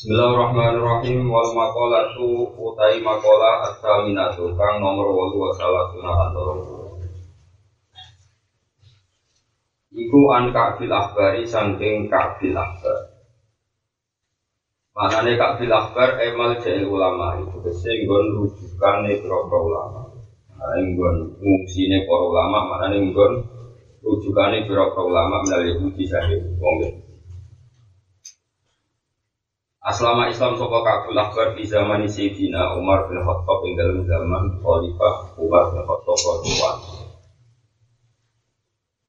Bismillahirrahmanirrahim. Wal maqalatu utai maqala as-saminatu kang nomor 8 wa salatuna Iku an ka'fil akhbari saking ka'fil akhbar Manane ka'fil akhbar emal jahil ulama itu kese nggon rujukane para ulama. Nah, nggon ngungsine para ulama manane nggon rujukane para ulama melalui uji sahih wong Aslama Islam sapa kabul akbar di zaman Sayyidina Umar bin Khattab ing dalam zaman Khalifah Umar bin Khattab radhiyallahu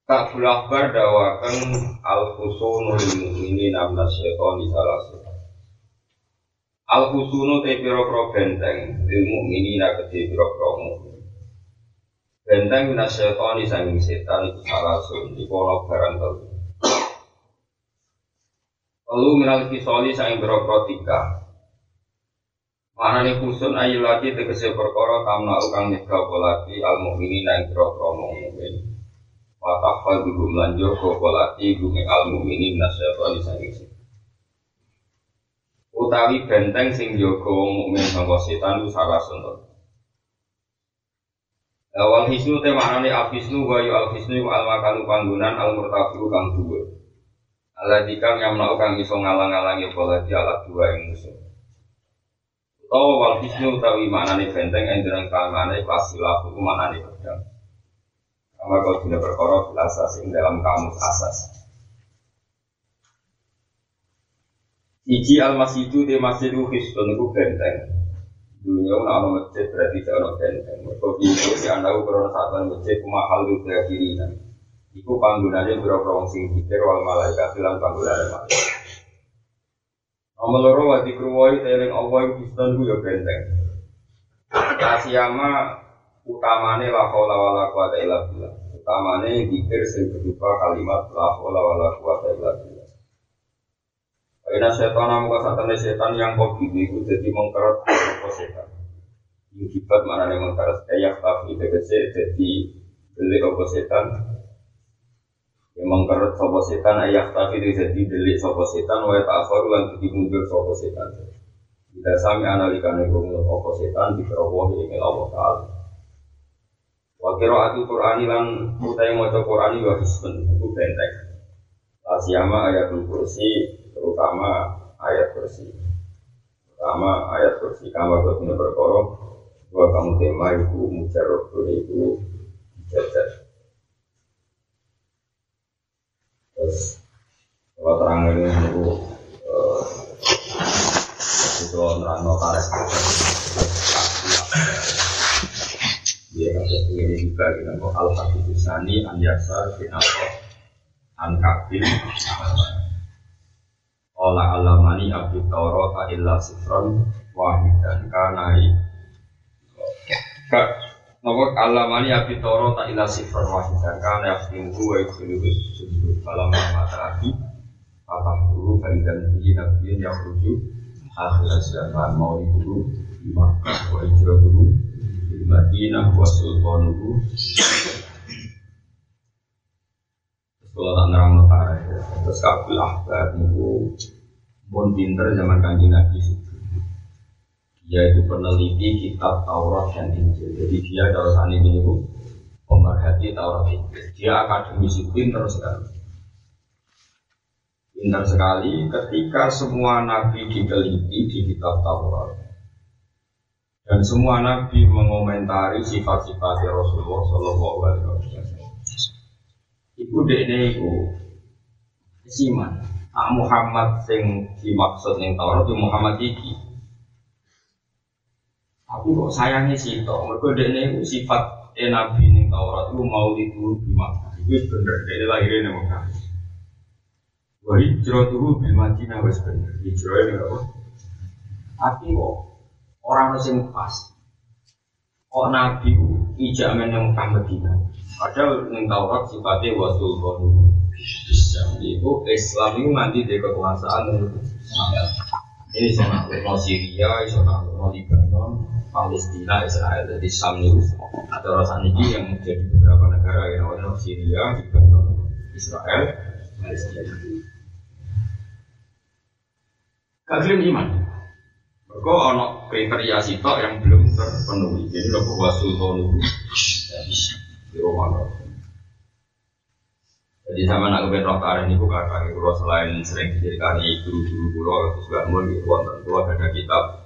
Kabul akbar dawakan al husunu lil mu'minin amna syaitan di salah Al husunu te pira-pira benteng lil mu'minin kedhe pira-pira mukmin Benteng minas syaitan di sanging setan salah sun di kono barang Lalu minal kisoli saing berokro tiga Mana nih kusun ayu lagi tegese perkara tamna ukang nyegah lagi al mukminin nang berokro mukmin Watafal dulu melanjur koko lagi gumeng al mukminin nasyatoni saing Utawi benteng sing jogo mukmin sangka setan itu salah sentuh. Awal hisnu te maknane al hisnu wa yu al hisnu al makanu panggunan al murtafiu kang dhuwur Allah dikang yang melakukan iso ngalang-alangi pola di alat dua yang musuh. Tahu wal hisnu utawi nih benteng yang jeneng kalmane pasilah hukum nih pedang. Kama kau tidak berkorok asas dalam kamus asas. Iji al masjidu di masjidu hisnun itu benteng. Dunia una ono masjid berarti tidak ono benteng. Mereka itu di anda ukuran saat masjid mahal itu kiri nanti. Iku panggunanya berapa wong sing pikir wal malaikat bilang panggunanya malaikat. Nomor loro wa dikruwai teling Allah yang Kristen ku ya benteng. Asyama utamane la haula wala quwata illa billah. Utamane pikir sing berupa kalimat la haula wala quwata illa. Karena setan namun satane setan yang kau bibi itu jadi mengkeret apa setan. Yukibat mana yang mengkeret kayak tapi tegese jadi beli apa setan Memang kerut sopo setan ayah tapi jadi delik sopo setan wa ta'akhir lan jadi mundur sopo setan. Tidak sami analikan itu sopo setan di keroboh ini Allah Ta'ala. Wa qiraatu Qur'ani lan utai maca Qur'ani wa hisbun itu benteng. Asyama ayat kursi terutama ayat kursi. Terutama ayat kursi kama kau berkorok bahwa kamu tema itu mujarab itu. Terus kalau terang ini itu itu nerang notaris dia kata ini juga kita kok al hadis sani an yasar bin an kabin Ola alamani abdi taurat illa sifron wahidan kanai Nopo alamani abi toro tak ila sifar wahidan kan ya minggu wa ikhilu sujud malam mata abi apa dulu faidan bi nabiyin yang rujuk akhir zaman mau dulu di Makkah wa hijrah dulu di Madinah wa sultan dulu kalau tak nerang notara terus kabul ahbar niku pun pinter zaman kanji nabi yaitu peneliti kitab Taurat dan Injil. Jadi dia kalau saat ini bu, pemerhati Taurat Injil. Dia akademisi pinter sekali. Pinter sekali ketika semua nabi diteliti di kitab Taurat. Dan semua nabi mengomentari sifat-sifat Rasulullah Shallallahu Alaihi Wasallam. Ibu dekne ibu siman. Ah Muhammad sing dimaksud yang Taurat itu Muhammad iki Aku kok sayangnya sih toh, mereka ini sifat e nabi ning Taurat itu mau itu di Makkah. Itu bener, dia lahirnya ning Makkah. Wah hijrah tuh di Madinah wes bener, hijrah ini apa? Tapi kok orang sing pas, kok nabi ijak yang Mekah Madinah. Padahal ning Taurat sifatnya wasul konu bisa. Itu Islam itu nanti di kekuasaan ini sama mau Syria, mau Lebanon, Palestina, Israel, jadi Sam itu atau rasa ini yang menjadi beberapa negara yang namanya Syria, Lebanon, Israel, Palestina. Gelem iman. Mergo ana kriteria sitok yang belum terpenuhi. Jadi lho wasul itu di Roma. Jadi sama nak kepen roh ini bukan kaki kulo selain sering diceritakan guru-guru kulo terus di wonten kulo ada kitab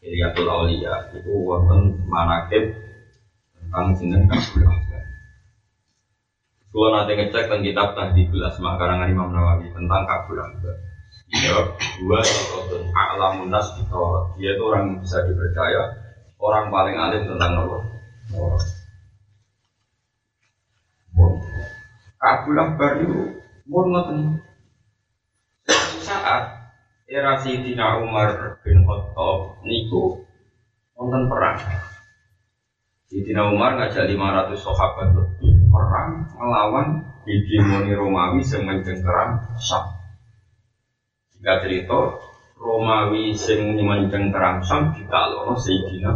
Iliatul Aulia itu wonten manakib tentang sinten kabul Kulo nanti ngecek tentang kitab Tahdidul Asma karangan Imam Nawawi tentang kabul Ya, dua sosok alamun nas Dia itu orang yang bisa dipercaya, orang paling alim tentang Allah. Kabulah baru pun ngoten. Era Sayyidina Umar bin Khattab niku wonten perang. Sayyidina Umar ngajak 500 sahabat lebih perang melawan hegemoni Romawi yang mencengkeram Syam. Jika cerita Romawi yang mencengkeram Syam lolos Sayyidina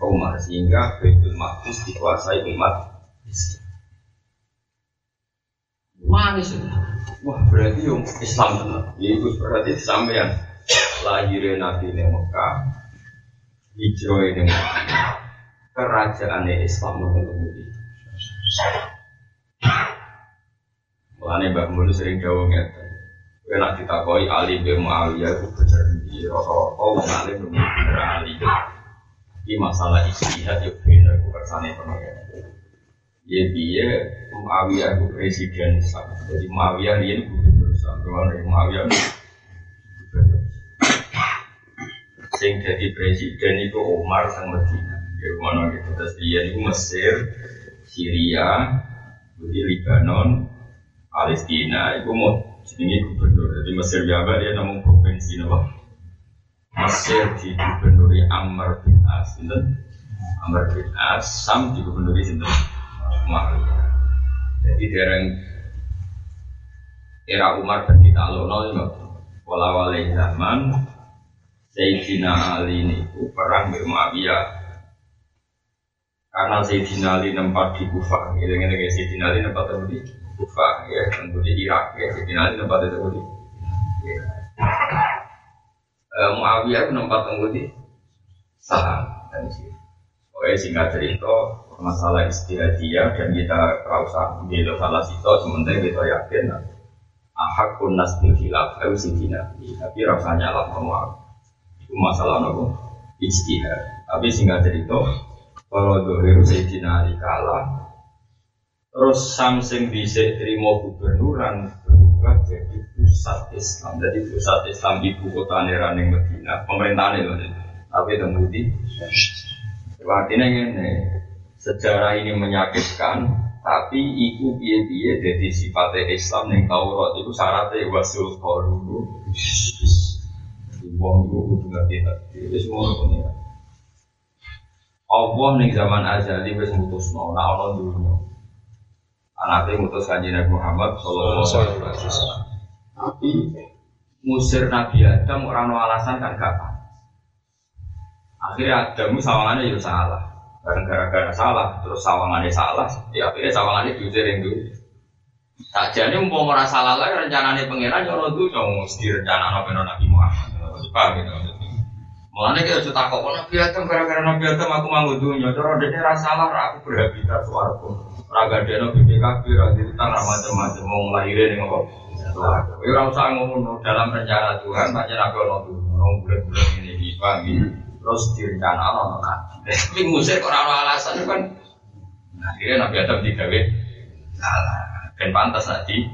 Umar sehingga Baitul Maqdis dikuasai umat Islam. Manis Wah berarti yang Islam tenar. Ya itu berarti sampean lahirnya Nabi di Mekah, hijrah di Mekah, kerajaan Islam menurut Mulane Mbak Mulu sering jauh ngeten. Kowe nek ditakoi Ali bin Muawiyah itu bener di rata-rata wong alim bener Ali. Ini masalah istihad yo bener kersane pengen ya dia Muawiyah itu presiden Islam jadi Muawiyah ini gubernur Islam ke mana Muawiyah sing jadi presiden itu Umar sang Medina ya mana gitu. Terus dia itu Mesir Syria jadi Lebanon Palestina. Itu mau jadi gubernur. Jadi Mesir biasa dia namun provinsi nama Mesir di gubernuri Amr bin As. Amr bin As. Sam di gubernuri sinten Muawiyah. Jadi dereng era Umar dan kita lono itu wala zaman Sayyidina Ali ini perang di Muawiyah karena Sayyidina Ali nempat di Kufah gitu gitu gitu Sayyidina Ali nempat di Kufah ya tentu di Irak ya Sayyidina Ali nempat itu di ya. Uh, Muawiyah nempat di Saham dan sini. Oke singkat cerita masalah istihadiyah dan kita rasa gitu salah situ sementara kita yakin ahak pun nas bil hilaf itu sidina tapi rasanya lah semua itu masalah nopo istihad tapi singkat cerita kalau dohir sidina dikala terus samsing bisa terima gubernuran berubah jadi pusat Islam. Jadi pusat Islam ibu kota Neraning Medina pemerintahan itu tapi temudi artinya ini sejarah ini menyakitkan tapi iku biye jadi sifatnya Islam yang Taurat itu syaratnya wasul dulu Wong itu kudu ngerti itu semua itu ya. Allah nih zaman azali wis mutusno ora ana dunya. Anake mutus kanjeng Nabi Muhammad sallallahu alaihi wasallam. Tapi musir Nabi Adam orang no alasan kan gak akhirnya Adam sawangannya ya salah karena gara-gara salah, terus sawangannya salah, ya akhirnya sawangannya diusir yang dulu. Tak jadi mau merasa salah lagi rencananya pengiran ya orang tuh yang mesti rencana nabi nabi Muhammad. Paham gitu maksudnya. Mulanya kita sudah takut nabi Adam gara-gara nabi Adam aku mau dunia. Terus dia rasa salah, aku berhabitat suaraku. Raga dia nabi PKB, raga itu tanggal macam-macam mau ngelahirin yang apa. Ya orang usah ngomong dalam rencana Tuhan, banyak nabi orang tuh, orang bulan-bulan ini, paham gitu terus direncana ono nabi. Tapi musik orang alasan kan. Akhirnya Nabi Adam digawe salah. Ben pantas tadi.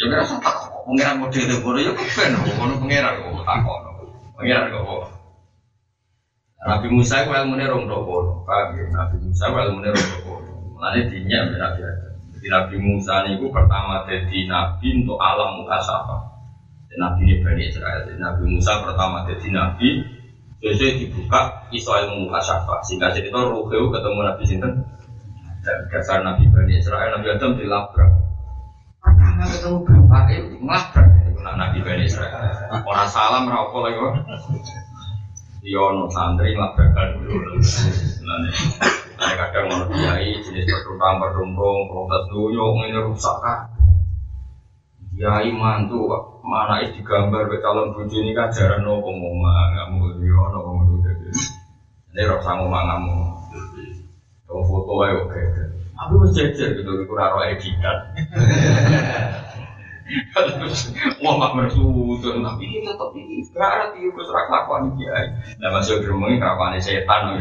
Ya kira tak kok pengiran model itu kono ya ben kono pengiran kok tak kok. Pengiran kok. Nabi Musa itu ilmu rong paham ya? Nabi Musa itu ilmu rong dopo. Mulanya dinyak Nabi Adam. Jadi Nabi Musa itu pertama jadi Nabi untuk alam muka Nabi ini Bani Israel. Nabi Musa pertama jadi Nabi Biasanya dibuka iso ilmu mukasyafah sehingga cerita Ruheu ketemu Nabi Sinten? Dan dasar Nabi Bani Israel Nabi Adam dilabrak. Pertama ketemu bapak itu ngelabrak itu Nabi Bani Israel. Orang salam apa lagi kok Yono iya, santri ngelabrakan dulu. Nah, kadang mau kiai jenis pertumpang pertumpung protes dulu ini rusak kan Kiai mantu kok mana is digambar be calon bojo ini kan jaran no ngomong ngamu yo no ngomong jadi ini rok sangu mangamu Kalau foto ayo oke aku harus jejer gitu aku raro editan. Wah mak mersudun tapi ini tetap ini berat itu serak lakukan kiai. Nah masuk gerombongnya kelakuan setan.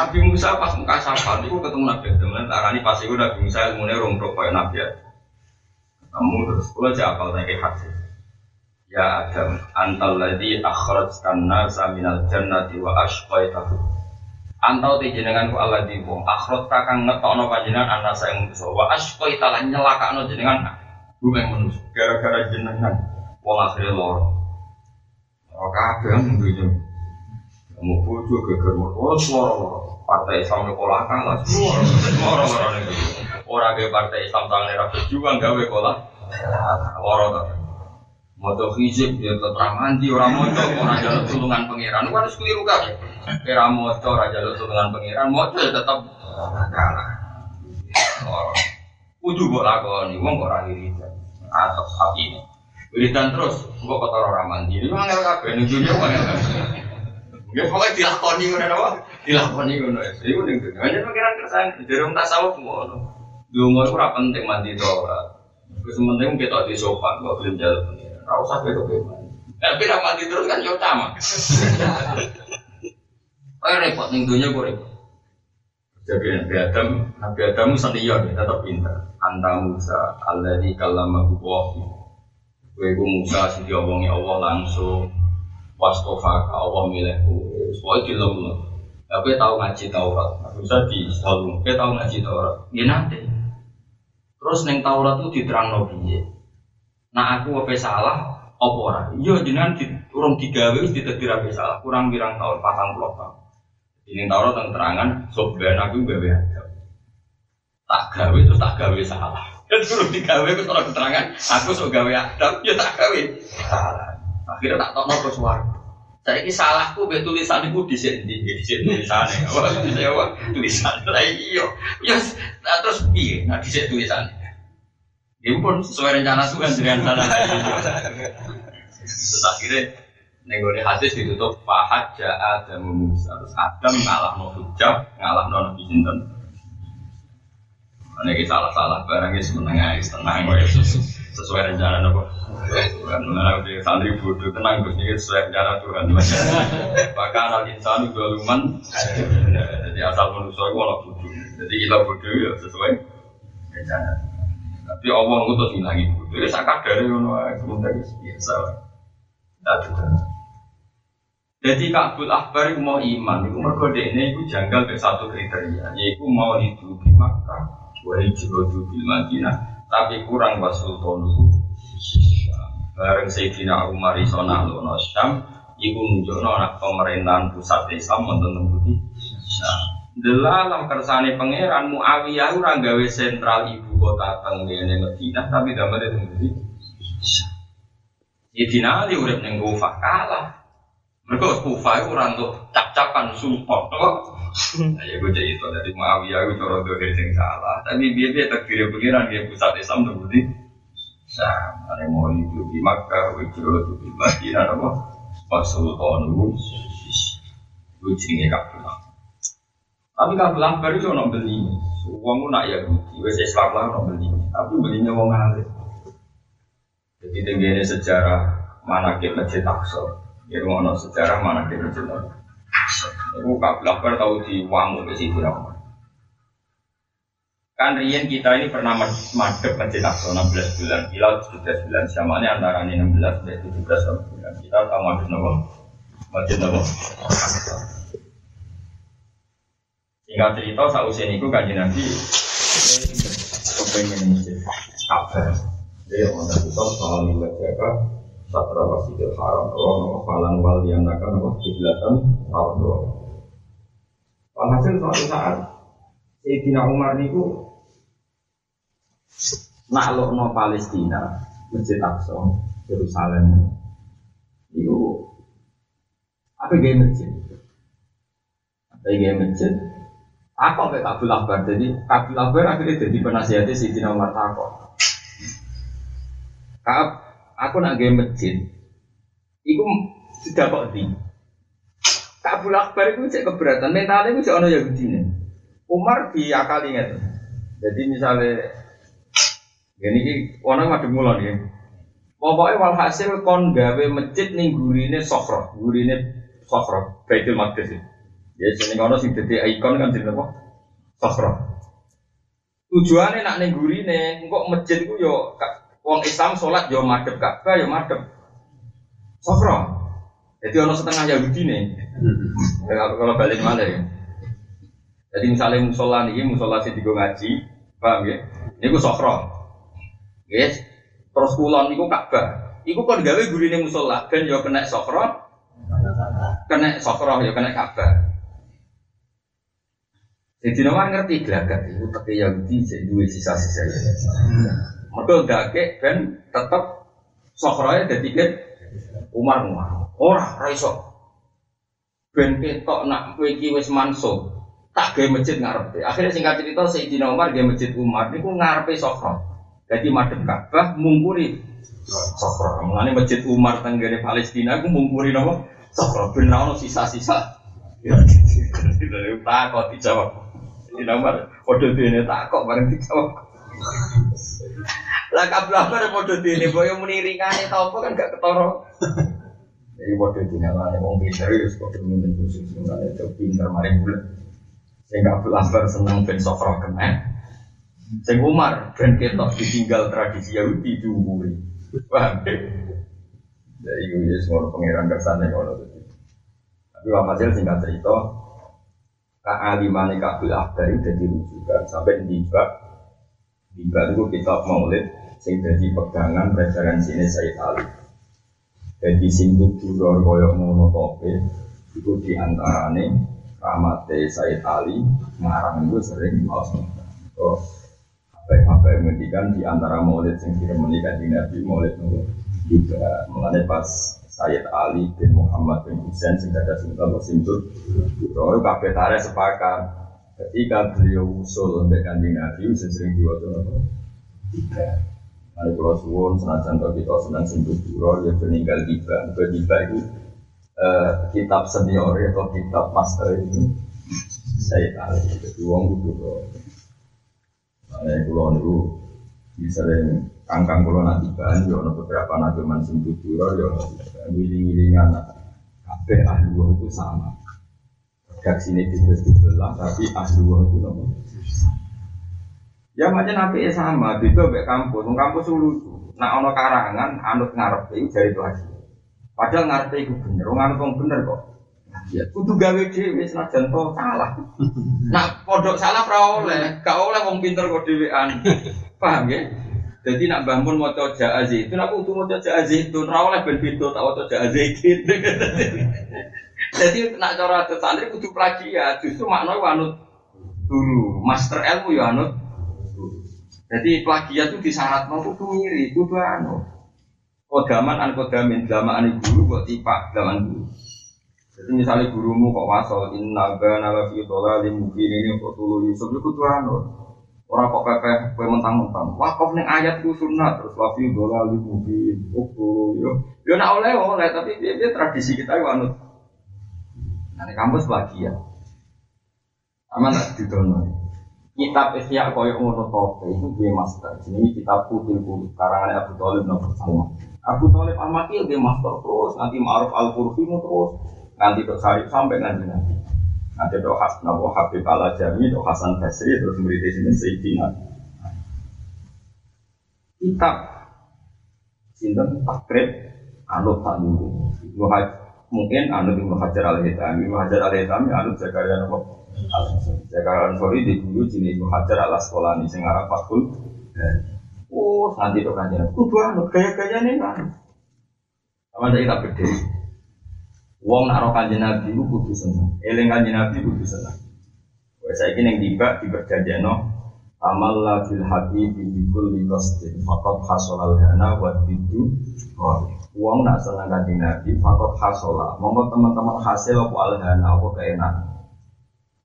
Nabi Musa pas muka safar itu ketemu Nabi Adam dan ini pas itu Nabi Musa ilmunya rontok kayak Nabi Adam. Kamu terus kalau apal tanya hadis. Ya Adam, antal ladzi akhrajtan nasa minal jannati wa ashqaitahu. Antau te jenengan ku Allah di wong akhrot kakang ngetokno panjenengan ana saya manusa wa ashqaita lan nyelakakno jenengan bumi manusa gara-gara jenengan wong akhire loro. Oh kabeh ndunya. Kamu bojo geger oh suara partai Islam di kolah kalah semua orang orang itu orang ke partai Islam tangan era berjuang gawe kolah. Orang tak mau hijab dia tetap mandi orang moco orang jalur tulungan pangeran. Harus keliru kan kira moco orang jalur tulungan pangeran. Moco ya tetap kalah. Kudu buat lakoni wong kok ora wiridan. Atau sapi. Ini wiridan terus kok kotor orang mandi. Ini mangel kabeh ning dunya mangel Ya pokoknya dilakoni ngono apa? Dilakoni ngono. Iku ning dunya. Hanya pikiran kersane dereng tasawuf ngono. Dungo iku ora penting mandi to ora. Wis penting kita di sopan kok gelem jalan. Ora usah ketok Tapi ra mandi terus kan yo sama. Oh repot ning dunya kok repot. Jadi Nabi Adam, Nabi Adam senior tetap pintar. Anta Musa, Allah di kalamahu wahi. Kue Musa, si diomongi Allah langsung wastofa Allah milihku. Soalnya di lemah tapi tahu ngaji Taurat. Bisa di selalu kita tahu ngaji Taurat. Ya nanti. Terus neng Taurat itu diterang nabi nah aku apa salah? Apa orang iya jenengan di urung digawe wis ditetir apa salah? Kurang birang tahun patang puluh tahun. Ini Taurat yang terangan sobat aku gawe ada tak gawe terus tak gawe salah. Terus digawe terus orang keterangan aku sok gawe adab ya tak gawe salah Akhirnya tak tahu nopo suara. Saya ini salahku be tulisan itu di sini di sini tulisannya. Tulisannya apa? Tulisan lah iyo. Ya terus piye? Nah di sini tulisannya. Ini pun sesuai rencana Tuhan dengan sana. Terus akhirnya nenggone hadis ditutup fahat ja'a dan Musa. Terus Adam ngalah no hujab, ngalah no nabi sinten. Ini salah-salah barangnya semenengah, tenang sesuai rencana nopo. Tuhan mengenai di santri bodoh tenang terus ini sesuai rencana Tuhan. Bahkan al insan juga luman. Jadi asal manusia itu malah bodoh. Jadi kita bodoh ya sesuai rencana. Tapi Allah ngutus lagi bodoh. Ya saya kadar ya sebentar biasa. Tidak jadi Kabul Akbar itu mau iman, itu mereka ini itu janggal ke satu kriteria, yaitu mau hidup di Makkah, wahai hidup di Madinah, tapi kurang wasultonu bareng Sayyidina Umar iso nalono Syam iku nunjukno anak pemerintahan pusat Islam wonten tembuti Delalah kersane pangeran Muawiyah ora gawe sentral ibu kota teng ngene Madinah tapi damel tembuti Sayyidina Ali urip ning Kufah kalah. Mereka Kufah orang tuh cap-capan sumpah ya gue jadi itu dari Muawiyah gue coro dohir sing salah. Tapi dia dia takdir pengiran dia pusat Islam tuh budi. Sah, ada mau hidup di Makkah, gue coro di Madinah, apa? Pasultan gue, gue cingnya kapulah. Tapi kapulah baru cuma nak beli. Uangmu nak ya budi, wes Islam lah nak beli. Tapi belinya mau ngalir. Jadi tingginya sejarah mana masjid Aqsa. Ya, mau sejarah mana kita Aqsa. Ibu kabilah tahu di Wangu ke situ Kan Rian kita ini pernah madep masjid Aqsa 16 bulan, Hilal 17 bulan, Syamanya antara ini 16 dan 17 bulan. Kita tahu madep nopo, masjid nopo. Singkat cerita, sausia ini kan nanti kepengen masjid Ka'bah. Dia mau kita soal nilai jaga Satra Masjidil Haram. Nama falan wal dianakan nama kiblatan Allah Walhasil suatu saat Sayyidina Umar niku nakluk no Palestina Masjid Aqsa Yerusalem. Itu apa gaya masjid? Apa gaya masjid? Takok kayak Kabul Akbar. Jadi Kabul Akbar akhirnya jadi penasihatnya Sayyidina Umar takok. Kaab, aku nak game masjid. Iku sudah kok di. Kabul Akbar itu cek keberatan. Mentalnya itu ono Yahudi nih. Umar diakali nggak Jadi misalnya ini ki orang madem mulon ya. Pokoknya walhasil kon gawe masjid ning gurine sofro, gurine sofro, Baitul Maqdis. Ya sini kono sing ikon kan jenenge apa? Sofro. Tujuannya nak ning gurine, engko masjid ku yo wong Islam sholat yo madhep Ka'bah yo madhep Sofro. Jadi ono setengah Yahudi nih. Kalau kalau balik mana ya? Jadi misalnya musola nih, musola sih tiga ngaji, paham ya? Ini gue sofro, yes. Terus kulon niku Ka'bah. Iku kon gawe gurine musola ben yo kena sofro, kena sofro yo kena Ka'bah. Jadi nomor ngerti gelagat itu tapi Yahudi jadi dua sisa-sisa. Mereka gak ben tetap sofronya jadi kan Umar Umar. Ora, ora iso. Ben ketok nak kowe iki wis mansuh. Tak gawe masjid ngarepe. Akhirnya singkat cerita Sayyidina Umar gawe masjid Umar niku ngarepe Sofra. Jadi madhep Ka'bah mungkuri Sofra. Mulane masjid Umar tenggene Palestina iku mungkuri napa? Sofra ben ono sisa-sisa. Ya, tak kok dijawab. Sayyidina Umar padha dene tak kok bareng dijawab. Lah kablah pada padha dene boyo muni ringane ta kan gak ketara. Jadi bodoh di nyala nih, wong pinter ya, bodoh mimpin khusus, sebenarnya itu pinter mari bulan. Sehingga Abdul Akbar seneng ben sofro kena. Sing Umar ben ketok ditinggal tradisi Yahudi diumuri. Paham ya? Jadi itu ya semua pangeran kersane kalau itu. Tapi hasil singkat cerita, kealimannya Abdul Akbar itu jadi rujukan sampai tiba tiba itu kitab Maulid sing jadi pegangan referensi ini Sayyid Ali. Jadi sing tuduror koyo ngono tope itu diantarane ramate Said Ali ngarang itu sering maos Oh, apa yang menghentikan di antara maulid sing kira menikah di Nabi maulid itu juga mengenai pas Sayyid Ali bin Muhammad bin Husain sing ada sultan Simtul Roy kabeh tare sepakat. Ketika beliau usul untuk kanjeng Nabi sering diwajib apa tiga Nanti kalau suwon senajan kalau kita senang sentuh duro, ya meninggal tiba. Tiba itu kitab senior atau kitab master itu saya tahu. Jadi uang itu kok. Nah, kalau itu sering kangkang kalau nanti kan, ya ada beberapa nanti man sentuh duro, ya wiling-wilingan. Kabeh ahli itu sama. Redaksi ini dibelah, tapi ahli itu nama. Ya macam nabi sama, itu mbak kampus, kampus lucu. Nah ono karangan, anut ngarep itu dari lagi. Padahal ngarep itu bener, orang anut bener kok. Ya, kudu gawe dhewe senajan to salah. Nah, pondok salah ora oleh, gak oleh wong pinter kok dhewean. Paham ya? Jadi nak bangun mau coba itu, aku tuh mau coba itu, ora oleh ben beda tak mau coba itu. Jadi nak cara santri kudu plagiat, justru makna anut dulu, master ilmu ya anut jadi plagiat itu disyarat mau kudu ngiri, kudu anu. Kodaman an kodamin, zaman guru buat tipak zaman guru. Jadi misalnya gurumu kok wasol, inna bana la fi dhalalin mungkin ini kok tulu Yusuf itu kudu anu. Orang kok pepeh kowe mentang-mentang. Wakaf ning ayat ku sunat terus la fi dhalalin mungkin tulu yo. Yo nak oleh oleh tapi dia, dia tradisi kita yo anut. Nah, kampus plagiat. Aman tak didono kitab Ihya koyo ngono tope itu gue master. Ini kitab putih putih karangan Abu Talib nomor sama. Abu Talib al Makil gue master terus nanti Ma'ruf al Qurfimu terus nanti dok sampai nanti nanti. Nanti dok Has Nabi Habib al Jami dok Hasan Basri terus murid sini Sayyidina. Kitab sinten takrib anut dulu. Mungkin anut Ibnu Hajar al Hitami, Ibnu Hajar al Hitami anut Zakaria Nabi Jakarta Ansori di dulu jenis Muhajar ala sekolah ini sing arah Fakul. Oh, nanti tuh kan kudu anu gaya-gaya nih kan. Sama saya tak beda. Wong nak roh kanjeng Nabi itu kudu seneng. Eling kanjeng Nabi kudu seneng. Wes saiki ning tiba diperjanjiano amal la fil hati bikul likostin fakot hasolal hana wa tidu Uang nak seneng kanjeng Nabi fakot hasola. Monggo teman-teman hasil apa alhana apa keenakan.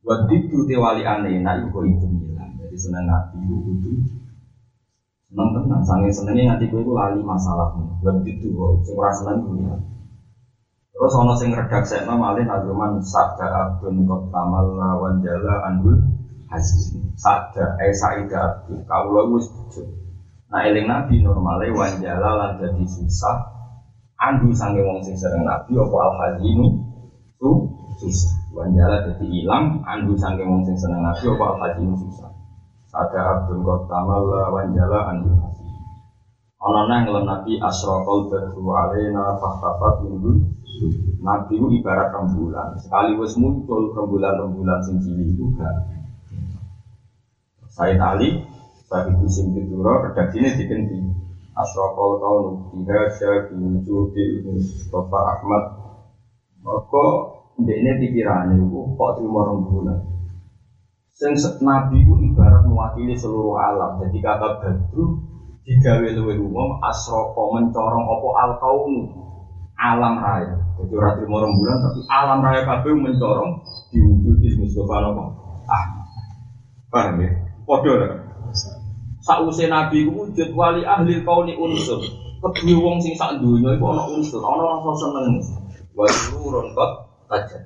Wadidu tewali aneh, nah ibu itu bilang. Jadi seneng nabi itu seneng tenan, sange senengnya nanti gue lali masalahmu. Wadidu kok, sing ora seneng gue. Terus ono sing redaksi nama malin azuman sabda abdun kot tamal lawan jala andul hasil sabda eh saida kau lo wis Nah eling nabi normalnya wanjala lan jadi susah. Andu sange wong sing sering nabi apa al hazinu tu susah wanjala jadi hilang andu sange wong sing seneng nabi apa hazinu susah sabda abdun kot tamal lawan jala andul hasil Ono nang ngelem nabi asrokol badru alaina fahtafat minggu Nabi itu ibarat rembulan. Sekali wes muncul rembulan-rembulan sing cilik itu gak. Saya tali, saya itu sing dituro, redaksi ini diganti. Asrokol kaunu biha diwujudi Mustafa Ahmad. Maka ini pikirannya itu kok terima rembulan. Sing Nabi itu ibarat mewakili seluruh alam. Jadi kata Badru digawe luwih umum asroko mencorong opo al kaunu alam raya. Jadi orang terima rembulan tapi alam raya kabeh mencorong diwujudi Mustafa apa? Ah, paham ya? Podo lah. Nabi wujud wali ahli kauni unsur. Kedua wong sing sak dunya iku ana unsur, ana rasa seneng. Wa surun aja.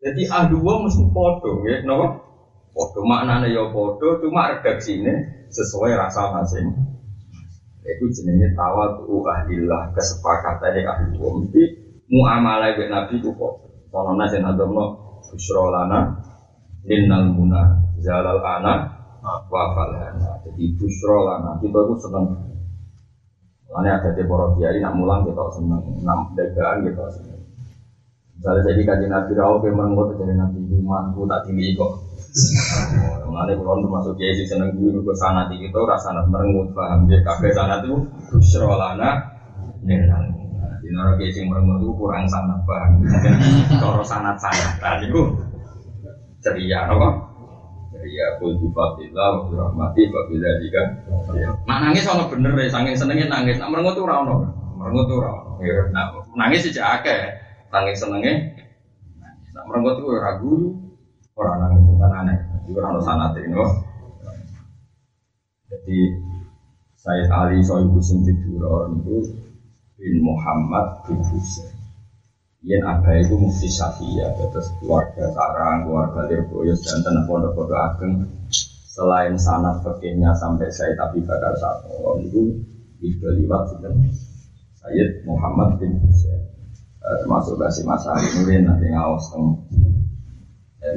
Jadi wong mesti podo ya, napa? Podo maknane ya podo, cuma redaksine sesuai rasa masing itu jenenge tawadu ahlillah kesepakatan ahli wong. Mesti muamalah dengan nabi itu kok kalau nasi nadomno busro lana linnal muna zalal ana wa falana jadi busro lana. Kita itu seneng. Makanya ada di para kiai nak mulang kita seneng, nam dagang kita seneng. Misalnya jadi kaji nabi rawuh ke merenggut jadi nabi imanku tak tinggi kok. Mengenai kulon termasuk kiai si seneng gue gue sanat itu rasa sanat merengut paham dia kafe sanat itu busrolana nenang. Di nara kiai sing merengut itu kurang sanat paham. Kalau sanat sanat tadi itu ceria apa? Ceria kul bifatillah wa rahmati wa bidzalika. Nak nangis bener ya saking senengnya nangis. Nak merengut tuh ora ono. Merengut tuh ono. Nah, nangis sejak akeh. Saking senengnya Nak merengut tuh ragu orang nangis kan aneh. Itu orang sanat ini. Jadi saya Ali Sohibu Sing orang itu bin Muhammad bin Husain. Yen ada itu mufti Syafi'iyah, terus keluarga Sarang, keluarga Lirboyo, dan tanah pondok-pondok ageng. Selain sanat fakihnya sampai saya tapi bakar satu itu itu liwat Sayyid Muhammad bin Husain termasuk Basim Masari Nurin nanti ngawas tentang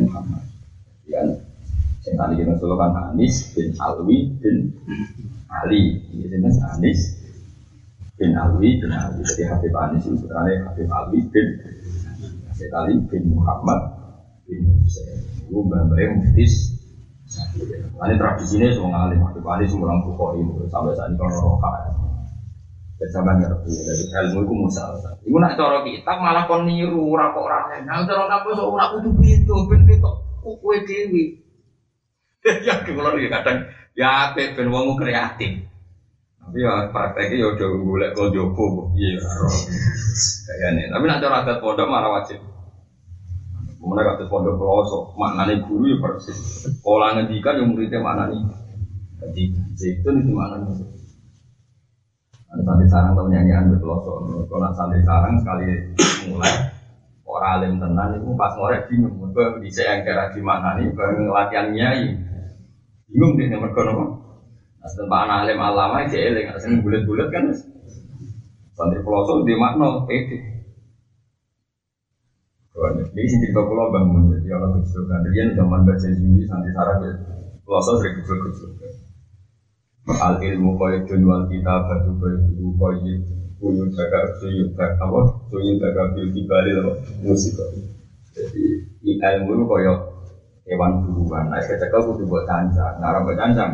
Muhammad yang yang tadi kita kan Anis bin Alwi bin Ali. Ini jenis Anis bin Alwi bin Ali. Jadi Habib Anis itu sebenarnya Habib Alwi bin Habib Ali bin Muhammad bin Hussein itu mbak-mbaknya muftis ini tradisinya semua ngalim. Habib Ali semua orang bukhori sampai saat ini kalau roha Bersama ngerti, jadi ilmu itu musal. Ibu nak cara kita malah kon niru, ora kok ora. Nah, cara kamu so ora kudu itu, ben kue dewi. ya dia kadang ya apa ben wong kreatif. Tapi ya prakteknya ya udah golek kok jopo iya kayaknya. Tapi nak cara adat pondok malah wajib. Kemudian kata pondok pelosok, maknanya guru ya persis. Kalau ngendikan yang muridnya maknanya. Jadi itu nih? Ada santri sarang atau nyanyian di pelosok. Kalau santri sarang sekali mulai orang alim tenan itu pas ngorek bingung. Mereka bisa yang kira di mana nih bareng latihan nyai. Bingung deh nomor kono nah tempat anak alim alama aja eling asing bulat-bulat kan santri pelosok di makno pede. Jadi sih cerita pulau bangun jadi kalau kecil kan. Dia zaman baca juli santri sarang ya. Pelosok sering kecil-kecil al ilmu kaya wal kita batu kaya kaya Kuyun jaga suyun jaga apa? Suyun jaga bil kibali apa? Musik. Jadi ilmu itu koyo hewan buruan. Nah, kecekel kudu buat cancang. Nah, buat cancang.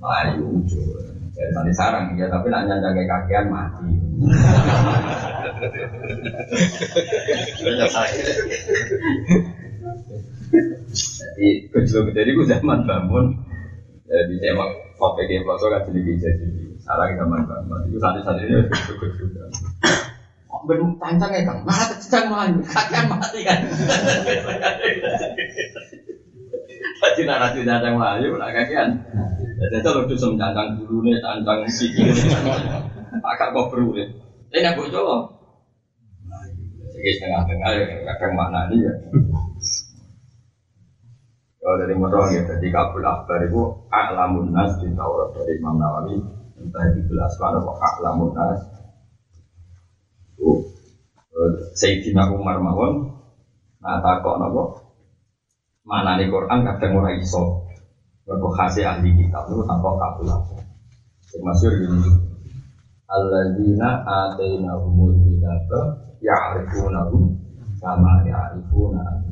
Melayu ujung. Jadi nanti sarang ya, tapi nak nyancang kayak kakian mati. Jadi kecil jadi gue zaman bangun. Jadi saya foto kayak foto kan jadi jadi. Salah zaman banget. Itu santri-santri ini cukup juga. ben tancangnya kang, malah kecang malah kakian mati kan. Jadi nak racun cancang melayu, nak kakian. Jadi itu lu dusem cancang dulu nih, cancang sikil, agak kok perlu nih. Ini aku coba. Jadi setengah-tengah ya, kadang makna ini ya. Kalau dari motor ya, jadi kabul akbar itu a'lamun nas di Taurat dari Imam Nawawi. Entah di gelas mana kok a'lamun nas. Itu Sayyidina Umar mawon. Nah takok nopo? Mana di Quran kadang ora iso. Mergo khasi ahli kitab itu takok kabul akbar. Yang masyur gini Alladzina atainahumul kitaba ya'rifunahu kama ya'rifuna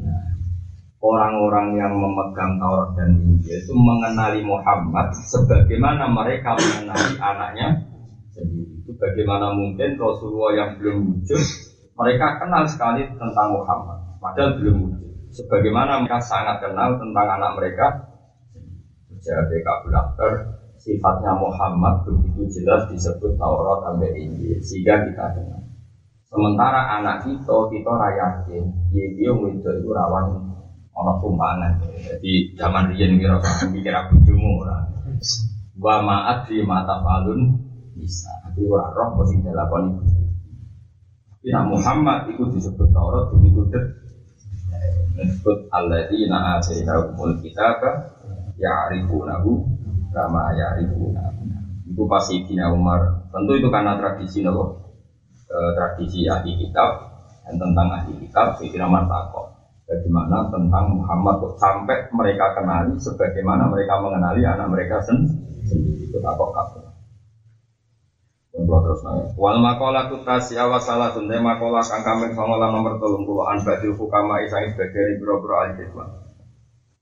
orang-orang yang memegang Taurat dan Injil itu mengenali Muhammad sebagaimana mereka mengenali anaknya sendiri. Itu bagaimana mungkin Rasulullah yang belum wujud mereka kenal sekali tentang Muhammad padahal belum wujud. Sebagaimana mereka sangat kenal tentang anak mereka. Jadi Kabul Akbar sifatnya Muhammad begitu jelas disebut Taurat dan Injil sehingga kita kenal. Sementara anak kita kita rayakin, dia dia itu rawan ono tumpangan. Jadi zaman riyen kira mikir aku jumu ora. Wa ma'at fi mata falun bisa. Tapi ora roh kok sing dilakoni. Ya Muhammad itu disebut Taurat begitu det. Disebut alladzina atainahumul kitaba ya'rifunahu kama ya'rifuna. Itu pasti Dina Umar. Tentu itu karena tradisi nopo. tradisi ahli kitab dan tentang ahli kitab Sayyidina Umar takok bagaimana tentang Muhammad sampai mereka kenali sebagaimana mereka mengenali anak mereka sendiri itu apa kabar terus nanya. Wal makola tu tasya wa salah tunde makola kang kami songola nomor tolong puluh an badil hukama isang sebagai biro biro al hikmah.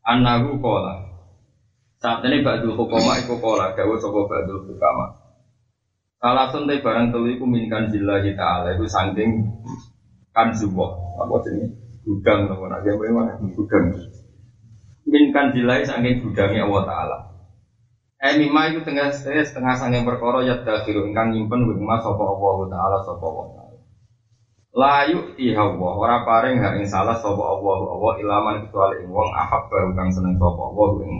Anahu kola. Saat ini badil hukama iku kola gawe sopo badil hukama. Salah tunde barang telu iku minkan jillahi ta'ala itu sangking kan zuwah. Apa jenis? Gudang nak gawe mana gudang minkan dilai saking gudangnya Allah Taala Eh mima itu tengah setengah sange perkara ya dakhiru ingkang nyimpen wing mas sapa Allah Taala sapa Allah Taala. Layu Allah ora paring hak salah sapa Allah Allah ilaman kecuali ing wong ahab baru kang seneng sapa Allah ing.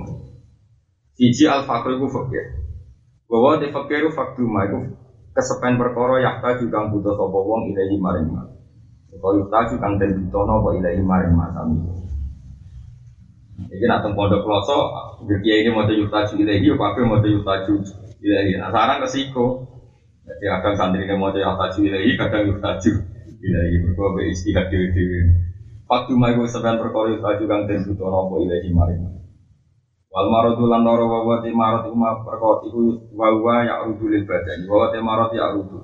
Siji al fakir iku fakir. Bahwa di fakir faktu iku kesepen perkara yakta juga butuh sapa wong ilahi maring. Kau yutaju kang den bitono wa ilahi maring masami. Jadi nak teng pondok kloso, dia ini mau yutaju ilahi, apa mau yutaju ilahi. Nah sekarang resiko. Jadi kadang santri ini mau yutaju ilahi, kadang yutaju ilahi. Mereka be istihad dewi. Waktu mai gue sebenarnya perkara yutaju kang den bitono wa ilahi maring. Wal maradu lan wa ti marad iku ma perkara iku ya udulil badani. Wa ti marad ya udu.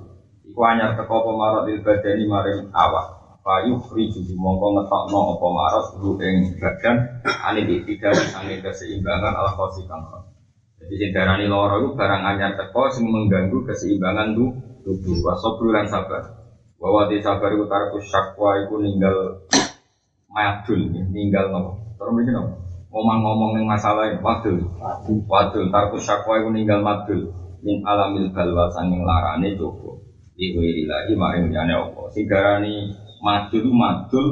Iku anyar teko apa marad lil badani maring awak. Payu friju mongko ngetokno apa maros lu ing badan ane tidak sange keseimbangan ala khosi kang Jadi sing darani loro iku barang anyar teko sing mengganggu keseimbangan tu tubuh wasobru lan sabar. Bahwa di sabar iku tarku syakwa iku ninggal madul ninggal nopo. Terus mriki nopo? Ngomong-ngomong ning masalah wadul. Wadul tarku syakwa iku ninggal madul min alamil balwa sanging larane coba. Iku lagi maring liyane apa. Sing darani madul madul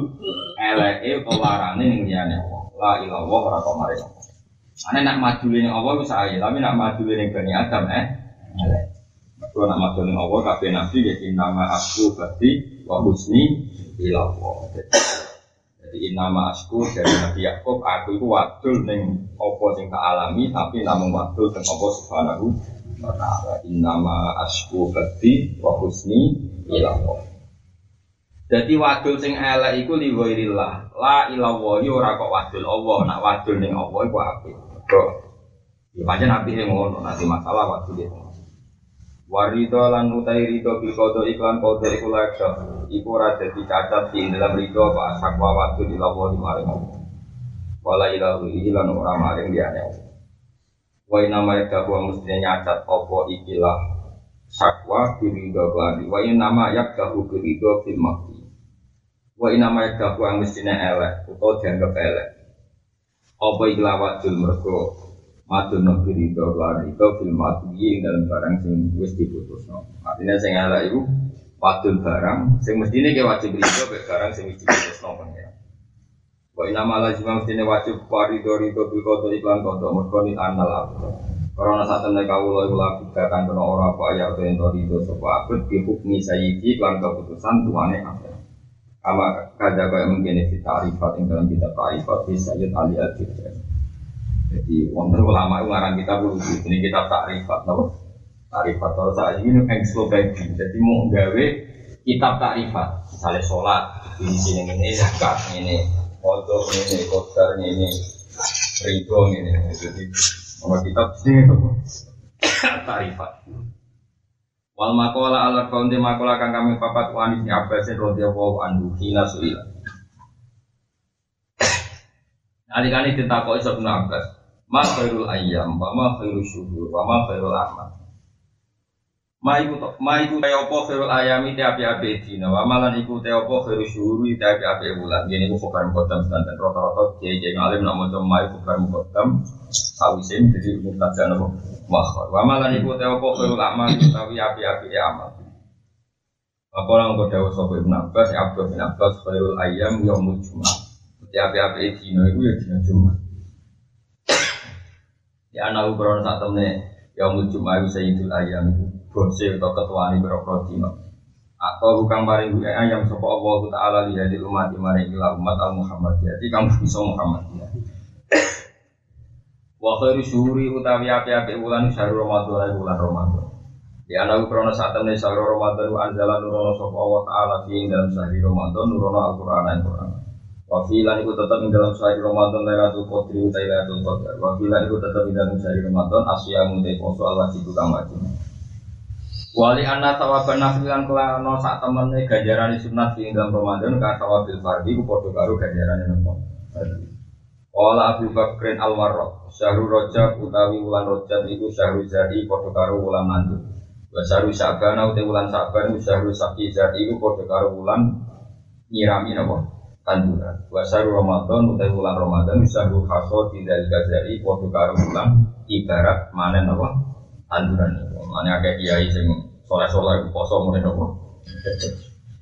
eleke utawa larane ning liyane Allah. La ilaha ora kok mare. Ane nak madul ning Allah wis ae, tapi nak madul ning Bani Adam eh elek. Nak madul ning Allah kabeh nabi ya nama aku berarti wa husni ila Allah. Jadi nama asku dari Nabi Yakub aku itu wadul ning apa sing tak alami tapi namun wadul teng apa subhanahu wa ta'ala. Innama asku berarti wa husni ila Allah. Jadi wadul sing elek iku liwairillah. La ilaha ora kok wadul Allah, nak wadul ning Allah iku apik. Kok ya pancen apike ngono, nanti masalah wadul itu. Warido lan utai rido bil kodo iklan kodo iku laksa Iku ora dadi cacat di dalam rido apa sakwa wadul ilaha di maring Wala ilahu ilan ora maring Allah. Wa inama yakdahu mestinya nyacat opo ikilah sakwa birido kelani Wa inama yakdahu birido fil makti Wa inama yakdahu yang mestinya elek Atau dianggap elek Apa ikilah wadul mergo Madun nabi ridho lan ridho fil mati dalam barang sing wis diputusno. Artinya sing ala iku wadul barang sing mestine ke wajib rido mek barang sing wiji tresno pengen. Wa inna ma lazim mestine wajib parido rido bil qadar iklan qadar mergo ni anal abd. Karena saat temen kawula iku laku kan kena ora apa ayat ento rido sapa abd bi hukmi sayyidi iklan keputusan tuane abd. Ama kada kaya mungkin di tarifat yang dalam kitab tarifat di Sayyid Ali al Jadi wonder ulama itu ngarang kita dulu ini kita tarifat, nopo tarifat. Kalau saat ini ensiklopedia, jadi mau gawe kitab tarifat, misalnya sholat, ini sini ini zakat ini, foto ini, kotor ini, ridho ini, jadi mau kitab sini tarifat. Wal makola ala kaunti makola kang kami papat wanis ni abbasin radhiyallahu anhu hina suila. Adik-adik ditakoi Ibnu Abbas, Ma khairul ayyam wa ma khairul syuhur wa ma khairul amal. Ma iku ma iku te apa khairul ayami te api-api dina wa malan iku te apa khairul syuhur te api-api bulan. Yen iku fokar muqaddam sedanten rata-rata kiai-kiai ngalim nak maca ma iku fokar muqaddam sawisin jadi mubtada napa makhor. Wa malan iku te apa khairul amal utawi api-api amal. Apa orang kau dawa sopo ibn Abbas, Abdul bin Abbas, khairul ayam yaumul Jumat. Jadi api-api dina itu ya dina Jumat. Ya anak ukron saat temen ya muncul ayu sayyidul ayam bose atau ketua ini berapa dino atau bukan paling gue ayam sopo Allah taala lihat di umat maring ila umat al Muhammad jadi kamu bisa Muhammad ya. Wa khairu syuhuri utawi api-api bulan syahrul Ramadan bulan Ramadan. Ya anak ukron saat temen syahrul Ramadan anjala nurono sopo Allah taala di dalam syahrul Ramadan nurono Al-Qur'an Al-Qur'an. Wafilan itu tetap di dalam sehari Ramadan Lailatul Qadri utai Lailatul Qadar. Wafilan itu tetap di dalam sehari Ramadan Asya mutai poso Allah wajib kang wajib. Wali anna tawaban nafilan kelano saat temennya ganjaran sunat di dalam Ramadan ka tawabil fardi ku podo karo ganjaran nopo. Wala Abu Bakrin Al Warraq Syahrul Rajab utawi wulan Rajab iku syahrul Zadi podo karo wulan mandu. Wa syahrul Syaban utawi wulan Syaban syahrul Saki Zadi iku podo karo wulan nyirami nopo tanduran. Wasaru Ramadan utai bulan Ramadan misalnya haso tidak gazari waktu karo bulan ibarat mana apa tanduran itu. Mana agak kiai sing soleh soleh poso mulai apa.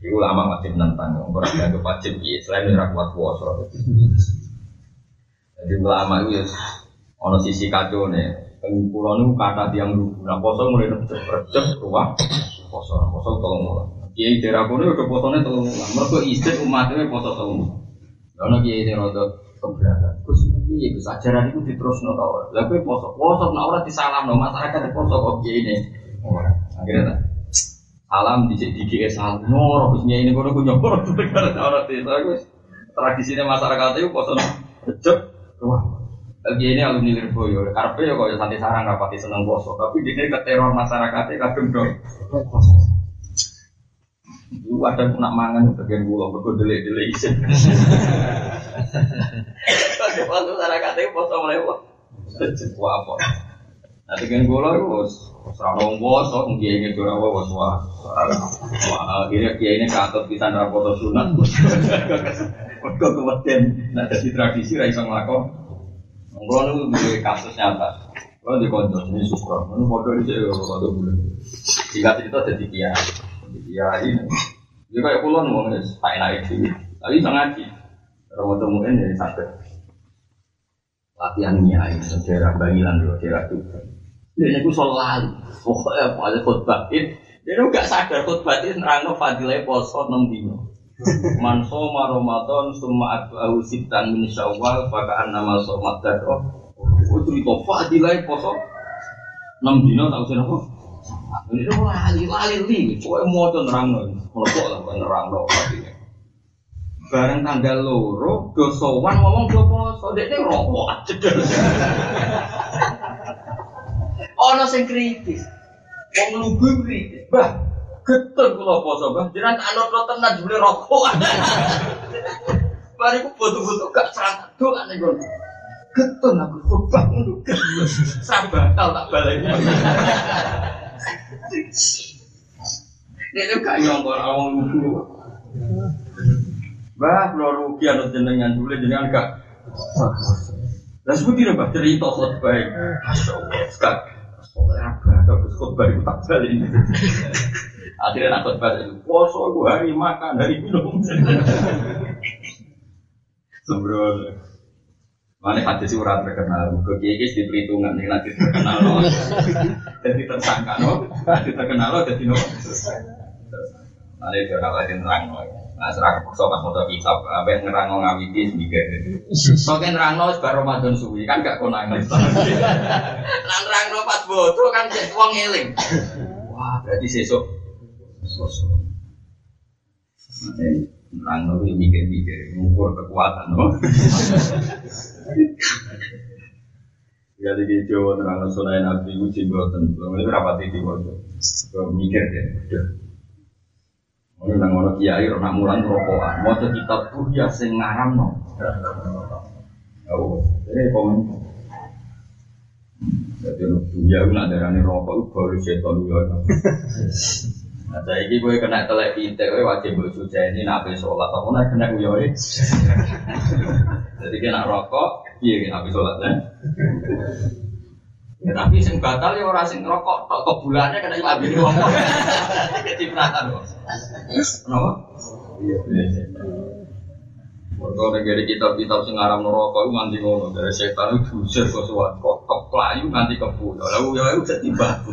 Iku lama masih menentang, orang yang wajib selain ora kuat puasa. Jadi ulama itu ono sisi kacau nih. Pulau itu kata tiang dulu, nah poso mulai recep ruah poso, poso tolong mulai. Kiai daerah kono udah posone tolong bulan. Mereka istri umatnya poso tolong bulan. Karena kiai ini rada keberatan. Gus ini Gus ajaran itu diterus no tau. Kowe poso, poso nak ora disalam no masyarakat poso kok ini. Akhirnya salam di kiai salam. Noro Gus ini kono ku nyopor karena orang desa Gus. Tradisinya masyarakat itu poso recep wah. Lagi ini alumni Lirboyo, karpe ya kok ya santai sarang rapati seneng poso, tapi dia ke teror masyarakatnya kadung dong. Lu ada nak mangan bagian gula berko delek delek isin. Kalau waktu cara katanya poso mulai wah, wah apa? Nah dengan gula itu serang poso, mungkin ini curang wah wah wah. Akhirnya kia ini katut kita rapoto sunat. Mereka kemudian nah jadi tradisi raisa ngelakon. Kalau itu kasus nyata. Kalau di konco ini sukro, ini foto ini saya foto bulan. Jika cerita jadi kiai, kiai ini. Dia kayak pulau nih, tak enak itu. Tapi bisa ngaji. Kalau temuin jadi sakit. Latihan kiai, daerah Bangilan dulu, daerah itu. Dia itu sholat, pokoknya pada khutbah ini. Dia itu gak sadar khutbah ini nerangno fadilah poso enam dino. Man soma Ramadan summa atba'ahu sitan min Syawal faka'an nama somat dadro. Oh cerita fadilah poso 6 dino tak usah apa. Ini tuh lali lali li, pokoknya mau tuh nerang loh, melebok lah nerang loh fadilah. Bareng tanggal loro, dosowan ngomong dua poso, ini rokok aja Ono sing kritis, wong lugu kritis, bah Getun kula poso, Bang. Jenengan tak anut tenan jebule rokok. Bariku foto-foto gak serangan doa ning ngono. Getun aku khotbah ngono. Sabatal tak baleni. Dia itu gak nyongkor awang lugu. Bah, kula rugi anut jenengan jebule jenengan gak. Lah sebuti Mbah cerita khotbah. Masya Allah, apa, kalau khotbah itu tak baleni. Akhirnya nak khutbah itu poso gue hari makan hari minum. Sembrono. Mana hati sih orang terkenal, gue kiai di perhitungan nih nanti terkenal loh, jadi tersangka loh, nanti terkenal loh jadi loh. Mana itu orang lain terang loh. Nah, serang paksa pas mau kitab, apa yang ngerang ngawiti semikir. Soalnya nerang lo sebar Ramadan suwi kan gak konangan. Nah nerang lo pas bodoh kan jadi uang ngeling. Wah berarti sesuk sosok. Nerang lo mikir-mikir, ngukur kekuatan lo. Ya di Jawa terang lo sunai nabi uji buatan, belum ini berapa titik waktu. Mikir deh, udah. Ini nang ono kiai ora mulan rokokan, maca kitab ya sing ngaramno. Oh, ini komen. Jadi lu ya nak darani rokok itu baru setan ya. Nah, ini gue kena telek pintek, gue wajib gue suci ini nabi sholat, apa nak kena gue Jadi kena rokok, iya kena nabi sholat kan? Ya tapi sing batal ya orang sing rokok tok tok bulannya kena nabi ini rokok. Jadi peratan kok. Kenapa? Iya. Mereka negeri kitab-kitab sing aram neraka itu nganti ngono dari setan itu diusir ke suat kok kok pelayu nganti kebu. Lalu ya itu jadi batu.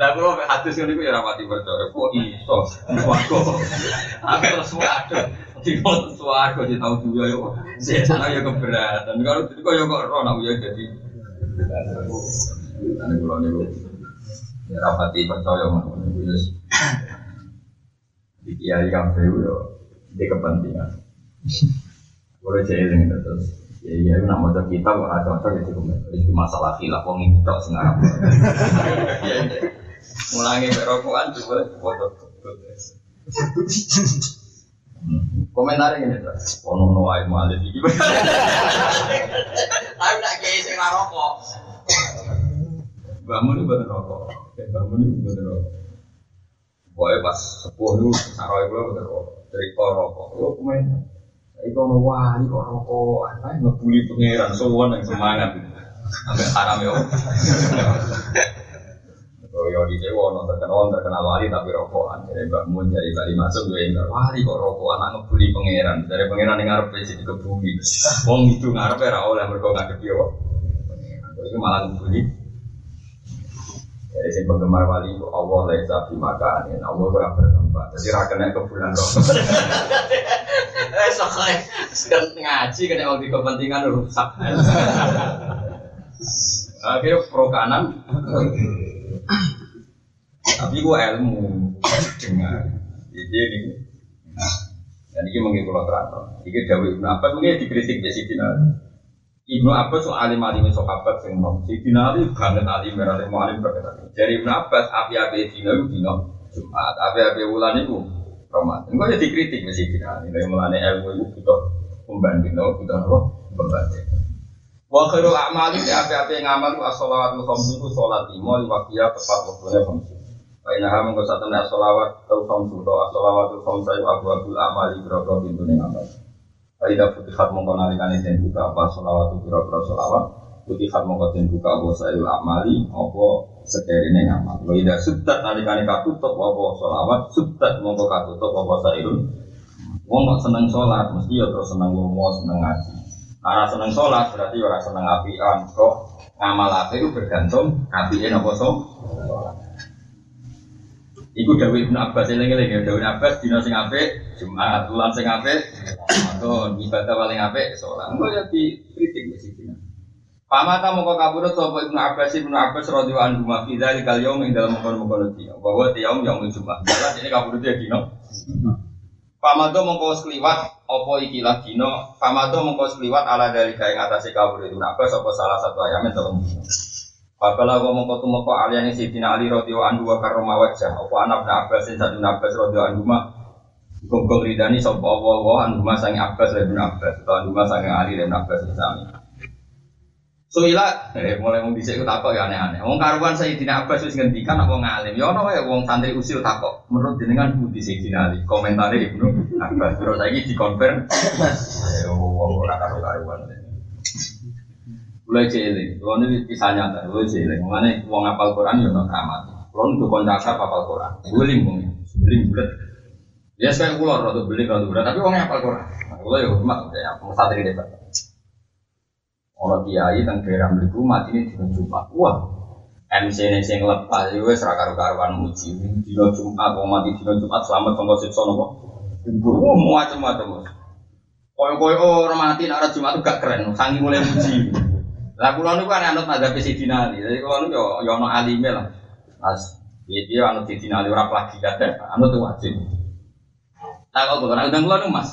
Lah kalau hadis ngene iku ya ora pati percaya. Kok iso swarga. Akhir swarga. Di foto swarga di tahu juga yo. Setan ya keberatan. Kalau kok ya kok ora nak ya jadi. Ane kula niku ya rapati percaya ngono. Wis. Di kiai kabeh yo di kepentingan. Boleh jeling terus. Ya iya nak mau kita ada cocok itu Ini masalah khilaf wong iki tok sing arep. Mulangi berokokan juga foto. Komentar ini tuh, ono no malah di Tapi tak kayak sing rokok. Bangun itu bener rokok, bangun itu bener rokok. Pokoknya pas sepuh itu, sarai gue bener rokok, dari rokok, yo komentar. Iku ono wali kok rokok, apa ngebully pangeran, sowan yang semangat. Sampai haram yo. Yo di Jawa ono terkenal terkenal wali tapi rokokan. Jadi Mbak Mun jadi kali masuk gue enggak wali kok rokokan anak ngebully pangeran. Dari pangeran yang ngarep sih dikebuli. Wong itu ngarep ora oleh mergo ngadep yo. Itu malah ngebully. Jadi si penggemar wali itu Allah laisa fi makanin, Allah ora bertempat. Jadi ra kena kebulan rokok. Eh soalnya sedang ngaji kena waktu kepentingan rusak. Akhirnya pro kanan. Tapi gua ilmu dengar. Jadi ini. Dan ini mungkin kalau terang. Ini Dawi Ibn Abbas mungkin dikritik di sini. Ibnu Abbas so alim alim sahabat sing nom. Sidina Ali banget alim merah mau alim berkata. Dari Ibnu Abbas api-api dina itu dina Jumat, api-api wulan itu Ramadan. Enggak jadi kritik mesti Sidina Ali. Dari mulane ilmu itu butuh pembanding, no, butuh apa? Pembanding. Wa khairul a'mali api-api ngamal ku as-shalawatul khamsu salat lima li waqtiha tepat waktune khamsu. Fa inna ha mengko satene as-shalawat tul khamsu to as-shalawatul khamsu abu abul amali berapa pintune ngamal. Aida futihat mongko nalikane den buka apa selawat pira-pira selawat Futihat mongko den buka apa sayul amali apa sekerine ngamal Wa ida sudat nalikane katutup apa selawat Sudat mongko katutup apa sayul Wong kok seneng sholat mesti ya terus seneng lomo seneng ngaji. Karena seneng sholat berarti orang seneng apian Kok ngamal apa itu bergantung apiin apa so Iku Dawi Ibn Abbas yang lagi ya Dawi Abbas dino sing apik Jumat bulan sing apik Ramadan ibadah paling apik sholat. Enggak ya dikritik mesti dino Pamata moko kabudut sapa Ibnu Abbas Ibnu Abbas radhiyallahu anhu ma fi dzalikal yaum ing dalem mengkon-mengkon dina. Bahwa yaum yaumul Jumat. Jelas ini kabudut ya dino. Pamado mongko sekliwat apa ikilah dino Pamado mongko sekliwat ala dari kaya ngatasi kabudut Ibnu Abbas apa salah satu ayamin dalam Babala wa mongko tumeka aliyane Sayyidina Ali radhiyallahu anhu wa karrama wajah apa anak Ibnu Abbas sing satu Abbas radhiyallahu anhu ma Gogol ridani sapa Allah wa anhu ma sange Abbas lan Ibnu Abbas utawa anhu ma sange Ali lan Abbas sami Suila, eh, mulai mau bisa takok ya aneh-aneh. Wong karuan Sayyidina Abbas wis ngendikan apa ngalim. Ya ono wae wong santri usil takok. Menurut jenengan budi Sayyidina Ali. Komentare Ibnu Abbas. Terus saiki dikonfirm. Eh, wong ora karo karuan. Mulai cilik, kalau ini kisah nyata, mulai cilik. Mengenai uang apal Quran ya untuk keramat. Kalau untuk kontrakan papal Quran, beling bung, beling bulat. Ya saya keluar atau beli atau bulat, tapi uangnya apal Quran. Kalau ya hormat, ya saat ini debat. Orang kiai dan daerah beliku mati ini di Jumat. Wah, MC ini sing lepas itu wes raka karuan muji. Dino Jumat, mau mati dino Jumat selamat sama siksa nopo. Oh, macam-macam. Koyo-koyo orang mati nak Jumat itu gak keren, sangi mulai muji. Lah kula niku kan anut madzhab Sidina Ali. Jadi kula niku yo yo ono alime lah. Mas, dia dia anut Sidina Ali ora plagiat anut wajib. Nah kalau kula undang kula niku Mas.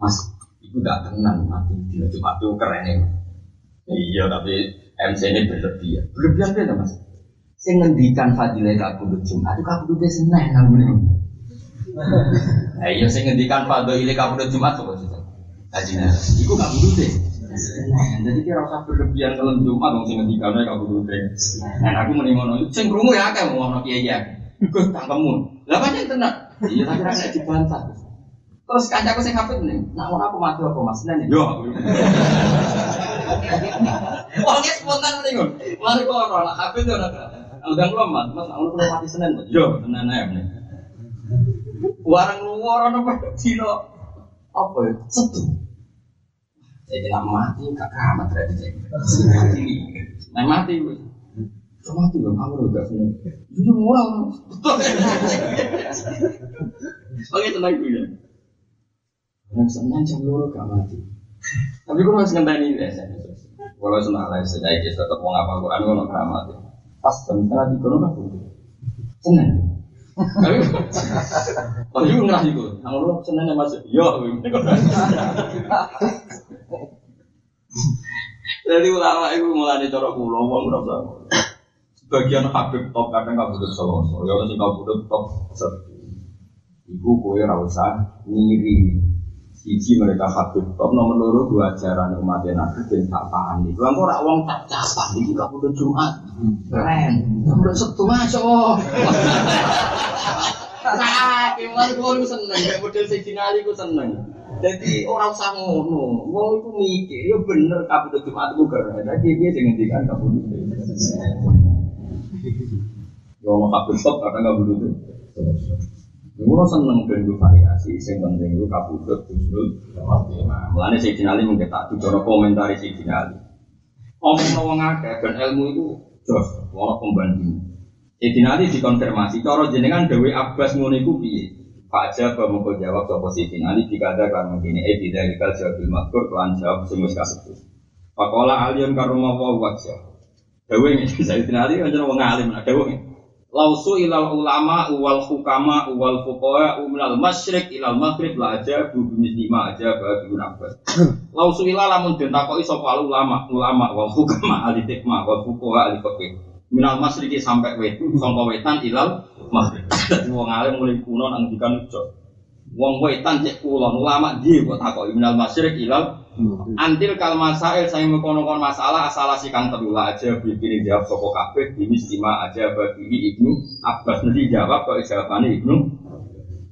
Mas, iku gak tenan mati dino Jumat itu keren ya. Iya, tapi MC ini berlebihan. Berlebihan beda mas. Saya ngendikan fadilah kabudut Jumat itu kabudutnya seneng namun ini. Nah iya, saya ngendikan fadilah kabudut Jumat tuh sih. Kajian, itu kabudutnya. Seneng. Jadi kira usah berlebihan kalau Jumat dong saya ngendikannya kabudutnya. Nah aku mending ngono. Saya ngrumu ya kayak mau ngono kiai ya. Gue tangkemmu. Lah banyak tenang. Iya, tapi kan dibantah. Terus kancaku sing hafid nih, nah aku mati apa mas? Nen yo. Orangnya spontan nih gun. Mari kok orang hafid tuh nak. Udah belum mas, mas aku belum mati senen. Yo, senen aja nih. Warang luar orang apa? Cino apa ya? Setu. Saya bilang mati kakak amat berarti saya. Mati nah mati gue. Mati gue, kamu udah seneng. Jadi murah. Oke tenang gue ya. Yang senang jam loro gak mati. Tapi gue masih ngenteni ya. Kalau senang lah sedaya kita tetap mau ngapa Quran gue nggak mati. Pas setengah tiga nggak pun. Senang. Kalau juga ngerah itu, kalau lu senangnya masuk, yo. Jadi ulama itu mulai dicorok pulau, mau ngerasa. Sebagian habib top kadang nggak butuh solo, ya nggak butuh top. Ibu kue rasa ngiri Siji mereka habib top nomor loro dua ajaran umat nabi dan tak paham itu. Kamu orang uang tak capat ini kamu udah Jumat keren. Kamu udah Sabtu masuk. Tapi malah gue seneng, kayak model Sayyidina Ali gue seneng. Jadi orang usah ngono, mau itu mikir, ya bener kamu udah Jumat gue keren. Jadi dia tiga kamu udah. Ya mau habib top kadang nggak butuh. Mula seneng ben variasi, sing penting gue kabudut husnul khotimah. Mulane sing dinali mungkin tak cara komentari sing dinali. Omong wong akeh ben ilmu itu jos, ora pembanding. Sing dinali dikonfirmasi cara jenengan Dewi Abbas ngono iku piye? Aja mau jawab sapa sing dinali dikata kan mungkin eh tidak dikal jawabil makur kelan jawab sing wis kasebut. Pakola aliyun karuma wa wajah. Dewi ini saya dinali kan wong alim nah dewi Lausu ilal ulama wal hukama wal fuqaha minal masyriq ilal maghrib la aja bu lima aja bagi abbas. Lausu ilal lamun den takoki sapa ulama ulama wal hukama ahli hikmah wal fuqaha ahli fikih. Minal masyriqi sampai wetu sangka wetan ilal maghrib. Wong alim mulai kuno nang dikan ujo. Wong wetan cek kulon ulama di kok takoki minal masyriq ilal Antil kal masail saya mengkonon masalah asal si kang terula aja bikin jawab soko kabeh ini lima aja bagi ibnu Abbas nanti jawab kok jawabannya ibnu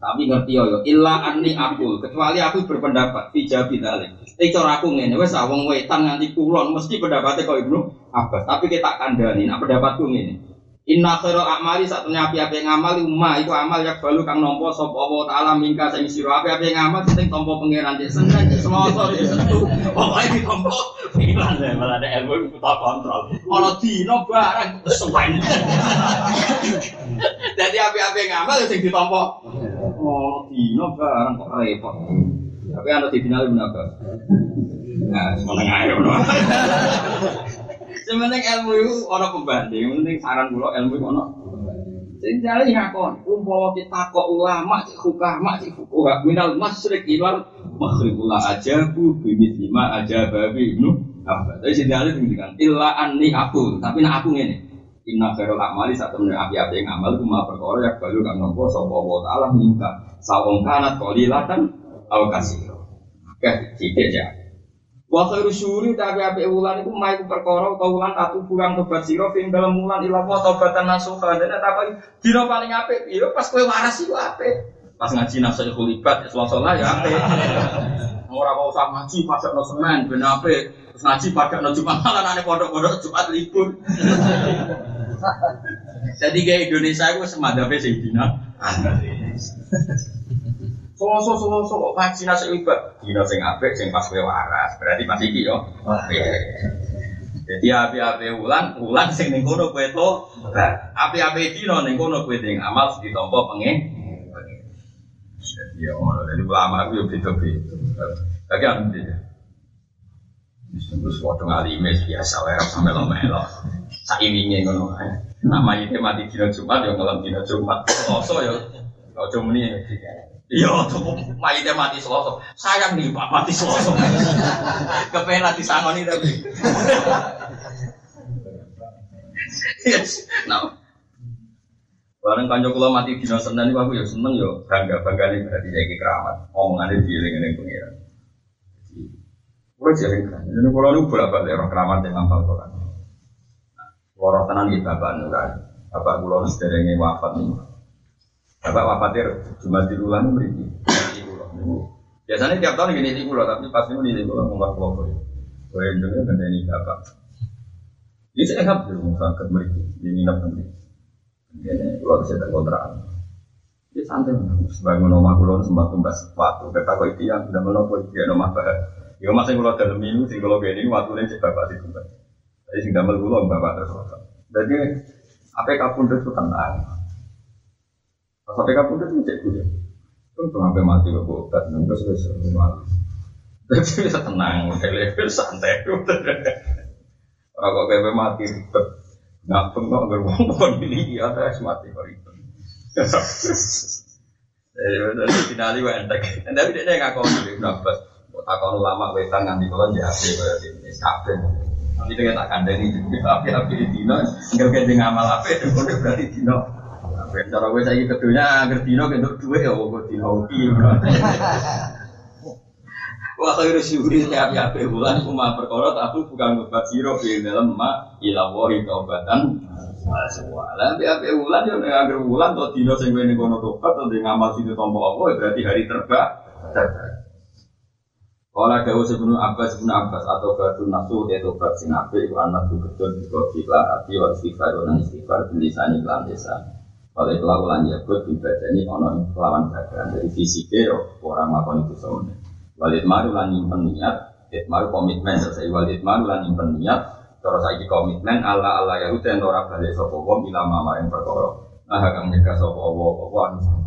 tapi ngerti yo illa anni akul kecuali aku berpendapat tidak bidalik eh cara aku ngene wes awang wetan nganti kulon mesti pendapatnya kok ibnu Abbas. Tapi kita kandani nah pendapatku ngene. Inna khairu amali satunya api-api ngamal umma itu amal yang balu kang nompo sapa Allah taala mingka sing sira. Api-api ngamal sing tompo pangeran cek seneng cek semoso cek sentuh pokoke ditompo pikiran ya malah ada ilmu kita kontrol. Kalau dino barang kesuwen. Jadi api-api ngamal sing ditompo dino barang kok repot tapi ana didinali menapa nah semeneng ae Sementing ilmu itu orang pembanding, penting saran kula ilmu itu ono. Sing jare ngakon, umpama kita kok ulama cek hukama cek minal masyriq ilal maghrib aja bu bimit lima aja babi ibnu apa. Tapi sing jare dengan illa anni aku, tapi nak aku ngene. Inna khairul amali satu menit api-api yang amal kuma perkara yang balu kang nopo sapa wa taala minta sawong kanat qalilatan aw kasiro. Oke, titik ya. Wa khairu syuri tapi api wulan iku mai perkara utawa wulan atu kurang tobat sira ing dalam wulan ila wa tobatan nasuha dene tak dina paling apik ya pas kowe waras iku apik. Pas ngaji nafsu ibad selasa lah ya apik. Ora kok usah ngaji pada no semen ben apik. Terus ngaji pada no Jumat malah ane pondok-pondok Jumat libur. Jadi kayak Indonesia itu semadapnya Sayyidina Soloso soloso kok vaksinasi ibadah. Dino sing apik sing pas kowe waras. Berarti pas iki yo. Jadi api-api ulan, ulan sing ning kono kowe to. Api-api dino ning kono kowe ning amal ditampa pengen. Jadi ya. Jadi ulama itu yo beda-beda. Dia. Terus waktu ngalimes biasa lah sampai lo melo. Saimingnya ngono. Nama itu mati dino Jumat yo ngelam dino Jumat. Soloso yo. Ojo muni Iya, tuh mayitnya mati selosok. Sayang nih pak mati selosok. Kepengen nanti sangoni tapi. yes, nah. Bareng kanjeng kula mati dina Senin aku ya seneng ya bangga bangga nih berarti jadi keramat. Omongannya dieling ning pengiran. Kulo jadi kan. Jadi kulo niku bolak balik orang keramat yang ngapal Quran. Kulo tenan iki bapak nuran. Bapak kulo sederenge wafat nih. Bapak wafatir cuma di bulan beri. Biasanya tiap tahun gini di kulo tapi pas ini di kulo ngomong kulo. Kulo yang juga ini bapak. Ini saya nggak belum sakit beri. Ini nggak beri. Ini kulo bisa terkontrol. Ini santai sebangun rumah kulo sempat tumbas waktu. Kata kau itu yang tidak menopo dia rumah Ya masih kulo dalam minggu sing kulo gini waktu ini cek bapak di tumbas. Jadi sing damel kulo bapak terus. Jadi apa kapun itu tenang. Sampai kapun itu cek kulo. Untung sampai mati kok obat, nunggu selesai malam. Jadi bisa tenang, level santai. Orang kok kayak mati ribet, ngapung kok beruang pohon ini ada es mati kok ribet. Jadi finali wa entek. Tapi dia nggak kau berapa? Takon ulama wetan nganti kalau jadi kayak ini kafe. Nanti dia tak kandani api-api di dino, nggak kayak dengan amal apa itu berarti dino. Cara gue saya kedunya agar dino untuk duit ya gue dino hoki. Wah khairu syuhri ya api api bulan cuma perkara tapi bukan obat siro di dalam ma ilawahi taubatan. Lah api api bulan nek agar bulan to dino sing wene kono tobat to di ngamal situ tompo apa berarti hari terbaik. Kalau dawu sebelum Abbas sebelum Abbas atau batu nafsu dia tobat sing api itu anak tuh betul di kota hati wal istighfar dan istighfar bilisan iklan desa. Kalau itu lakukan ya buat ibadahnya ono lawan badan dari fisiknya orang melakukan itu semuanya. Walid maru lan nyimpen niat, it maru komitmen selesai walid maru lan nyimpen niat, terus saiki komitmen Allah Allah ya udah ora balik sapa wong ila mama yang perkara. Nah kang nyegah sapa wong apa anu.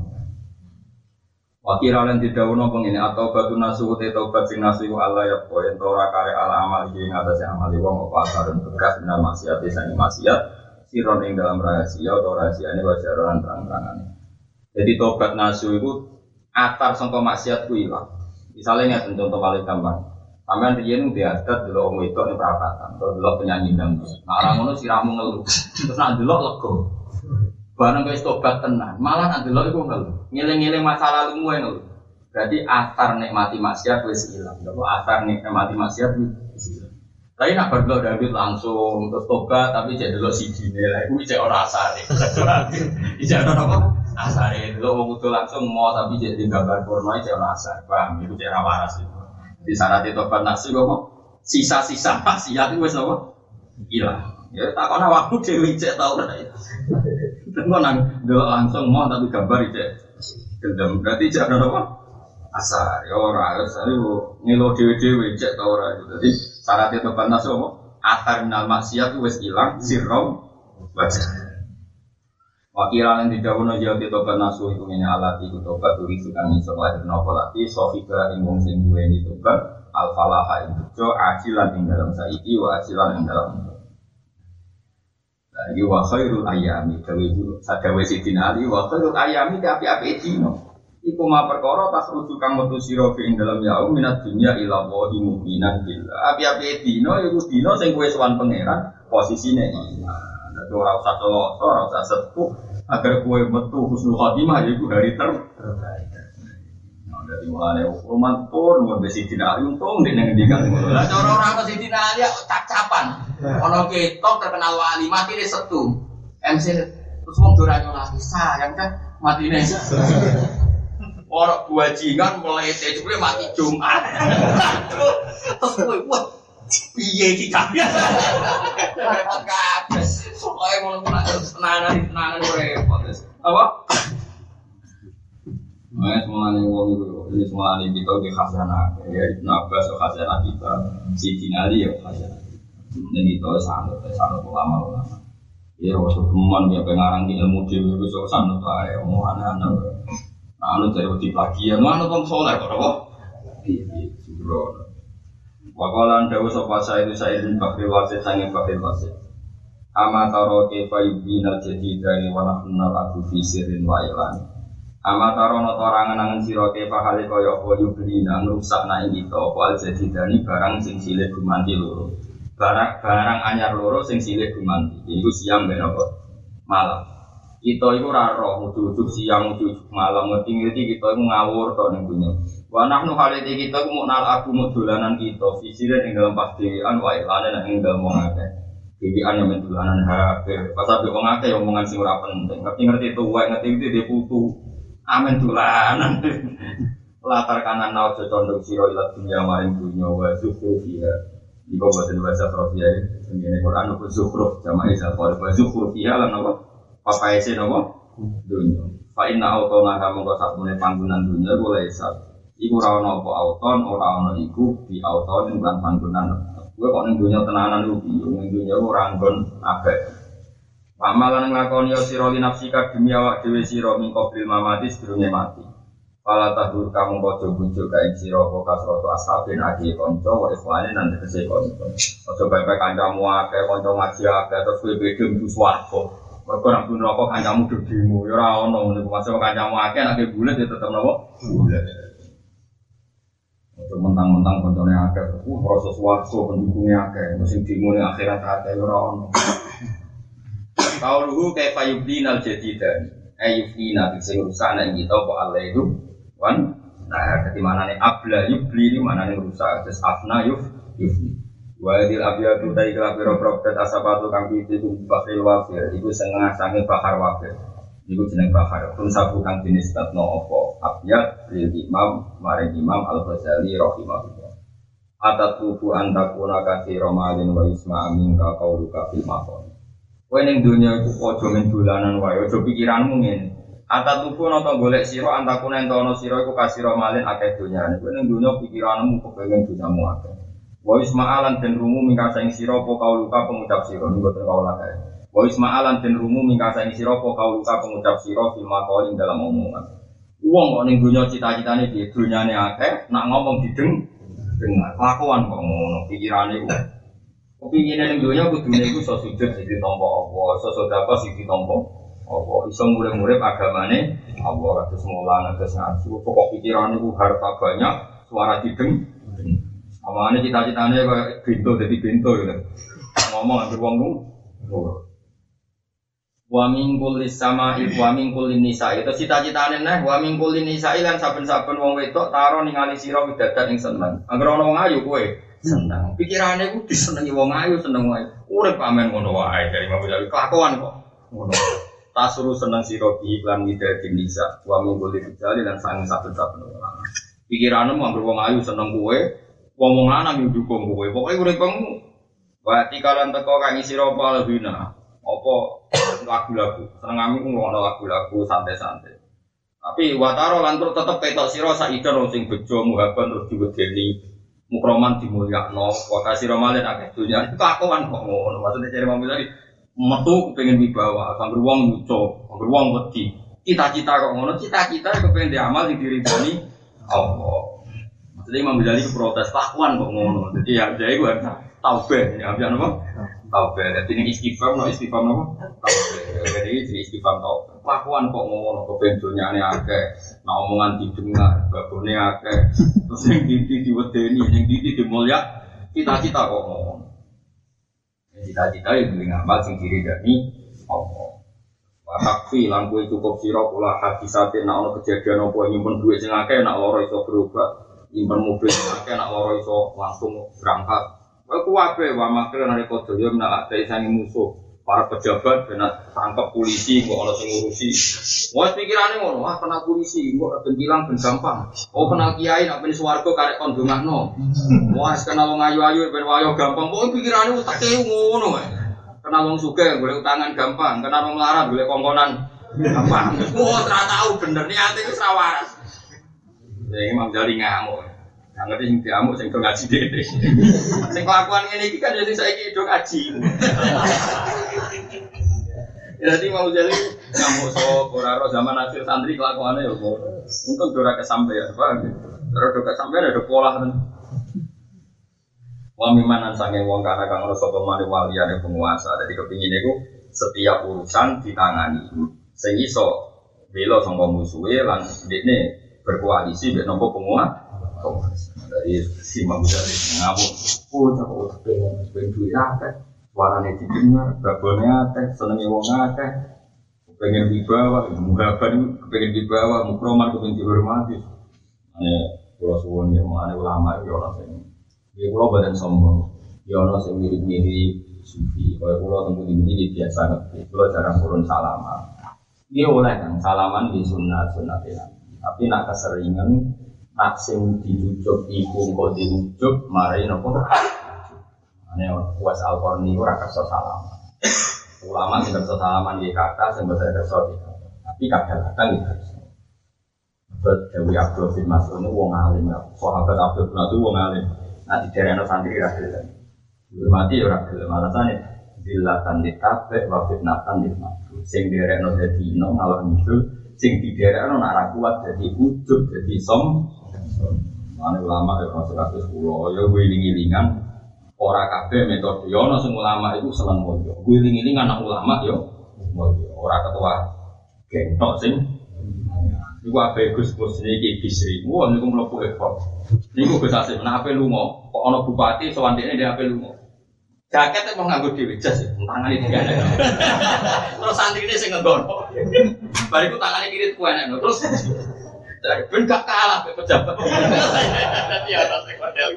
Wakira lan didhawuhna pengene atau batu nasu te tobat sing nasu Allah ya poin ora kare ala amal iki ing atase amal wong apa asarun bekas minal maksiat sing maksiat siron ing dalam rahasia atau rahasiane wajaran terang-terangan. Jadi tobat nasu itu atar sangka maksiat ku ilang. Misalnya nih contoh paling gampang. Sampean riyen di adat dulu om itu nih perapatan, terus dulu penyanyi dangdut. Nah orang ngono siramu ngeluh, terus nak dulu lego. Barang guys tobat tenan, malah nak dulu itu ngeluh. Ngiling-ngiling masa lalu gue ngeluh. Berarti asar nikmati maksiat wis ilang. Lalu asar nikmati maksiat wis ilang. Tapi nak berdua dangdut langsung terus tobat, tapi jadi dulu si dine lah. Iku cek orang asar nih. Ijak orang apa? asar itu lo mau langsung mau tapi jadi gambar porno aja orang asar paham itu cara waras itu di sana itu tobat nasi kok sisa-sisa maksiat itu wes apa hilang ya tak kena waktu dewi cek tahu lah itu tengok nang dulu langsung mau tapi gambar itu gendam berarti jangan apa? Asar. Ya orang asar itu ngilo dewi dewi cek lah itu. Jadi syarat itu nasi apa? Asar minal maksiat itu wes hilang sirrom wajah. Wakira yang tidak punya jauh di tobat nasu itu ini alat itu tobat turi sukan iso lahir nopo lati sofika ing wong sing di tobat al falaha ing jo acilan ing dalam saiki wa acilan ing dalam lagi wa khairul ayami. Dawe sadawe sidin ali wa khairul ayami api api dino. Iku ma perkara tas rujukan metu sira ing dalam yaum minat dunya ila wa mu'minan billah api api dino iku dino sing kowe sowan pangeran posisine iman. Dadi ora usah celaka, ora usah sepuh, agar kue metu husnul khotimah yaitu hari terbaik. Dari mulai roman pun nggak bisa tidak untung di ngendikan Lah cara orang ke sini ali cap-capan. Ono ketok terkenal wali mati di setu. MC terus wong duranya lagi sayang kan mati nih. Orang bajingan mulai teh mati Jumat. Terus kue wah Piye iki kabeh. Repot kabeh. Pokoke ngono ku nak tenanan tenanan repot. Apa? Nah, semuanya wong ini semuanya kita di khazanah, ya Ibn Abbas ya khazanah kita, Siti Ali ya khazanah. Ini kita sanut, sanut ulama-ulama. Ya, waktu teman ya pengarang ilmu dewi itu so lah, ya mau anak-anak. Nah, anu dari waktu plagian, mana bang soleh kok, apa? Iya, sembrono. Wakalan dawu sopa saya itu saya bin Bakri Wasid sange Bakri Wasid. Ama taro kefa yubinal jadi dari wana kenal aku fisirin wa ilan. Ama taro no torangan angen siro kefa kali koyo apa yublina ngerusak na ing kita apa jadi dari barang sing silih gumanti loro. Barang barang anyar loro sing silih gumanti. Iku siang ben apa? Malam. Kita iku ora roh siang ujug malam ngerti-ngerti kita iku ngawur to ning dunya. Wa nahnu haliti kita ku nal aku mau dolanan kita fisire ing dalam pastian wa ilane ing dalam wong akeh. Bibian yang mendulanan HP, pas abe wong akeh omongan sing ora penting. Ngerti ngerti itu wae ngerti itu dia putu. Amen dolanan. Latar kanan nau condong siro ilat dunia maring dunia wa zuhru fiha. Iku boten bahasa Profia ini. Quran apa zuhru jamaah isa qol wa zuhru fiha lan apa? Apa isi napa? Dunia. Fa inna autona kamu kok sakmene panggonan dunia boleh isap. Iku ora ana apa auton, ora ana iku di auton lan panggonan. Kowe kok ning dunya tenanan piye? Ning dunya ora nggon abek. Pamalan nglakoni sira li nafsika demi awak dhewe sira min qabril mamati sedurunge mati. Fala tahdur kamu kocok bujuk kain sira apa kasroto ashabin adi kanca wa ikhwane nan tegese kanca. Aja bae-bae kancamu akeh kanca ngaji akeh terus kowe beda mlebu swarga. Mergo pun rokok kancamu dodimu ya ora ono ngene masuk kancamu akeh nek bulet ya tetep napa? Bulet. Mentang-mentang koncone akeh, uh proses waktu pendukungnya akeh, mesti dimune akhirat akeh ya ora ono. Kauluhu kaifa yubdinal jadidan. Ayyubdina bisa rusak nek kita apa Allah itu. Wan nah ketika mana nih abla yubli ini mana nih rusak. Terus afna yuf yufni. Wadil abiyadu dai kela piro propet asabatu kang piti ku bakil wafir. Iku setengah sange bahar wafir. Iku jeneng bahar. Pun sabu kang jenis tatno opo Abiyad lil imam Maring imam al-Ghazali rahimahullah. Atat tubuh antakuna kasih romalin wa isma amin ka kauluka fil makon Kowe ning dunya iku aja men dolanan wae, aja pikiranmu ngene. Ata tuku nata golek sira antakuna entono sira iku kasira malin akeh donyane. Kowe ning dunya pikiranmu kepengin dunyamu akeh. Wa isma'alan den rumu mingkasa ing sira apa kauluka pengucap sira niku boten kaula kae. Wa isma'alan den rumu mingkasa ing sira apa kauluka pengucap sira fil maqalin dalam omongan. Wong kok ning dunya cita-citane piye? Dunyane akeh, nak ngomong dideng dengar. Kelakuan kok ngono, pikirane ku. Kepinginan yang dunia kudune iku iso sujud sing ditampa Allah, iso sedekah sing ditampa Allah, iso murid-murid agamane Allah kados mulang kados ngaji. Pokok pikirane iku harta banyak, suara dideng. Amane cita-citane kayak bintu jadi bintu gitu. Ngomong anggere wong nurut. Wa min kulli sama'i wa min kulli nisa'i itu cita-citane neh wa min kulli nisa'i lan saben-saben wong wedok taro ningali sira widadat ing seneng. Ana wong ayu kowe seneng. Pikirane ku disenengi wong ayu seneng wae. Urip pamen ngono wae dari Imam Ghazali kelakuan kok. Ngono. Tasuru seneng sira bi iklan widati nisa wa kulli rijali lan sang saben-saben wong lanang. Pikiranmu anggere wong ayu seneng kowe, wong wong lanang yo dukung kowe. Pokoke uripmu Wa tikalan teko kang isi ropa lebina apa lagu-lagu senengamu ku ngono lagu-lagu santai-santai tapi wataro lan terus tetep ketok sira saida wong sing bejo muhaban terus diwedeni mukroman dimulyakno wa kasira malin akeh dunya itu kakuan kok ngono. Maksudnya cari mampu tadi metu pengen wibawa. Kanggo wong lucu kanggo wong wedi. Cita-cita kok ngono cita-cita kepengen diamal di diri bani Allah. Maksudnya Imam Ghazali itu protes kelakuan kok ngono. Jadi ya jadi gue taubeh. Ya apa Taube, jadi ini istiqam, no istiqam no jadi ini istiqam taube. Kelakuan kok ngono, kebentuknya ini akeh, nah omongan didengar, babonnya akeh, terus yang diti diwedeni, yang diti dimulya, cita-cita kok ngono. Cita-cita yang beli ngamal sing diri dari Allah. Wakfi lan kue cukup sira kula hadisatin nak ono kejadian apa nyimpen duit sing akeh nak loro iso berobat, nyimpen mobil sing akeh nak loro iso langsung berangkat Aku wae wa makir nari kodo yo menak ate sangi musuh. Para pejabat benar tangkap polisi ono sing ngurusi. Wah pikirannya ngono. Wah kena polisi. Gua ben bilang ben gampang. Oh kena kiai nak ben swarga karek kon dongakno. Wah kena wong ayu-ayu ben wayo gampang. Pokoknya pikirannya utaknya ngono wae kena wong sugih golek utangan gampang. Kena wong melarat golek kongkonan gampang. Wah ora tahu bener. Niate wis ra waras. Ya Imam Jali ngamuk Nggak ngerti sing diamuk sing do ngaji dhewe. Sing kelakuan ngene iki kan jadi saiki do ngaji. Jadi mau jadi ngamuk so koraro zaman akhir santri kelakuannya ya kok. Untung kesampaian, paham ya? Terus do kesampaian ada pola kan. Wa mimanan sange wong kana kang ora sapa mari waliyane penguasa. Jadi kepingin iku setiap urusan ditangani. Sing iso bela sangka musuhe lan dekne berkoalisi mek nopo penguasa. Oh pengen wong akeh, pengen dibawa, mugaban pengen dibawa, mukroman pengen dihormati. Ini kalau suwon ya, mengenai ulama ya orang sing, ya kalau badan sombong, ya orang sing mirip-mirip sufi, kalau kalau tentu ini biasa ngerti, kalau jarang turun salaman. Dia oleh kan salaman di sunnah sunnah tapi nak keseringan nak sing diujuk iku kok diujuk mari nopo ane was al korni ora kersa salam ulama sing kersa salaman di kata sing boten kersa tapi kadang-kadang itu Bet Dewi Abdul bin Mas'ud ini wong alim ya. Sahabat Abdul bin Mas'ud wong alim. Nah di daerah santri ra gelem. Hormati ya ora gelem. Alasane dilatan ditabe wa fitnatan ditmatu. Sing daerah dadi ino malah ngidul, sing di daerah nak kuat dadi ujub dadi som Mana ulama ya masuk kasus pulau, ya gue iling-ilingan Orang kafe metode, ya ono sing ulama itu seneng mulya. Gue iling-ilingan anak ulama yo mulya. Orang ketua gentok sing Iku apa Gus Gus ini bisri, wah niku melepuh ekor. Niku Gus Asim, nah apa lungo? Kok ono bupati sewandene dia apa lungo? Jaket mau nganggo dhewe jas, tangan iki gak ada. Terus santri ini sing ngegono. Bariku tangannya kiri ku enak, terus Ben gak kalah be pejabat. Dadi ana sing model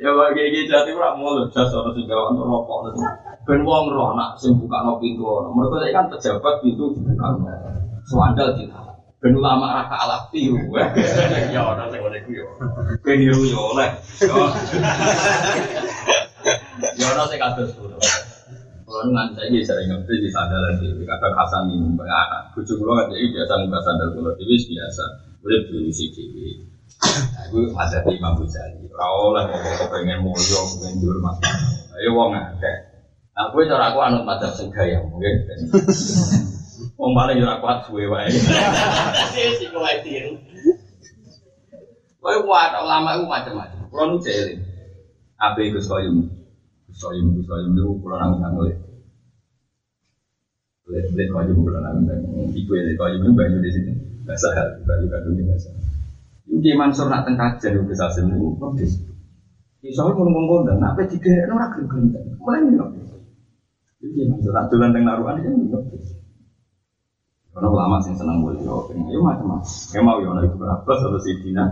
Ya bagi iki jati ora mulu jas ana sing gawe rokok. Ben wong roh nak sing pintu ana. Mergo saiki kan pejabat pintu dibuka. Swandal di Ben ulama ra kalah piu. Ya ana sing ngene ku yo. Ben niru yo oleh. Ya ana sing kados kulo. Kalau nggak saya ini sering ngerti di sandalan di kadang Hasan ini anak. Bujuk kulo kan jadi biasa nggak sandal kulo itu biasa. Udah beli si TV. Aku ada di Imam Ghazali. Kau lah mau pengen mulio, pengen dihormat. Ayo wong akeh. Nah, gue cara aku anut macam sing gaya mungkin. Wong paling ora kuat suwe wae. Sing kowe tiru. Kowe kuat ulama iku macam-macam. Kulo nu jeling. Abe Gus Koyum. Soyim soyim itu pulau nang nang oleh. Oleh oleh soyim pulau nang nang. Iku ya soyim itu banyak di sini. Bahasa hal banyak kandung di bahasa. Ini Mansur nak tengah kajian itu bisa semu. Oke. Soalnya mau ngomong dan apa tiga orang gelem Mulai nih oke. Jadi Mansur nak tulan tengah naruhan ini oke. Karena ulama sih senang boleh oke. Ya macam-macam. Mau ya itu berapa atau si Dina.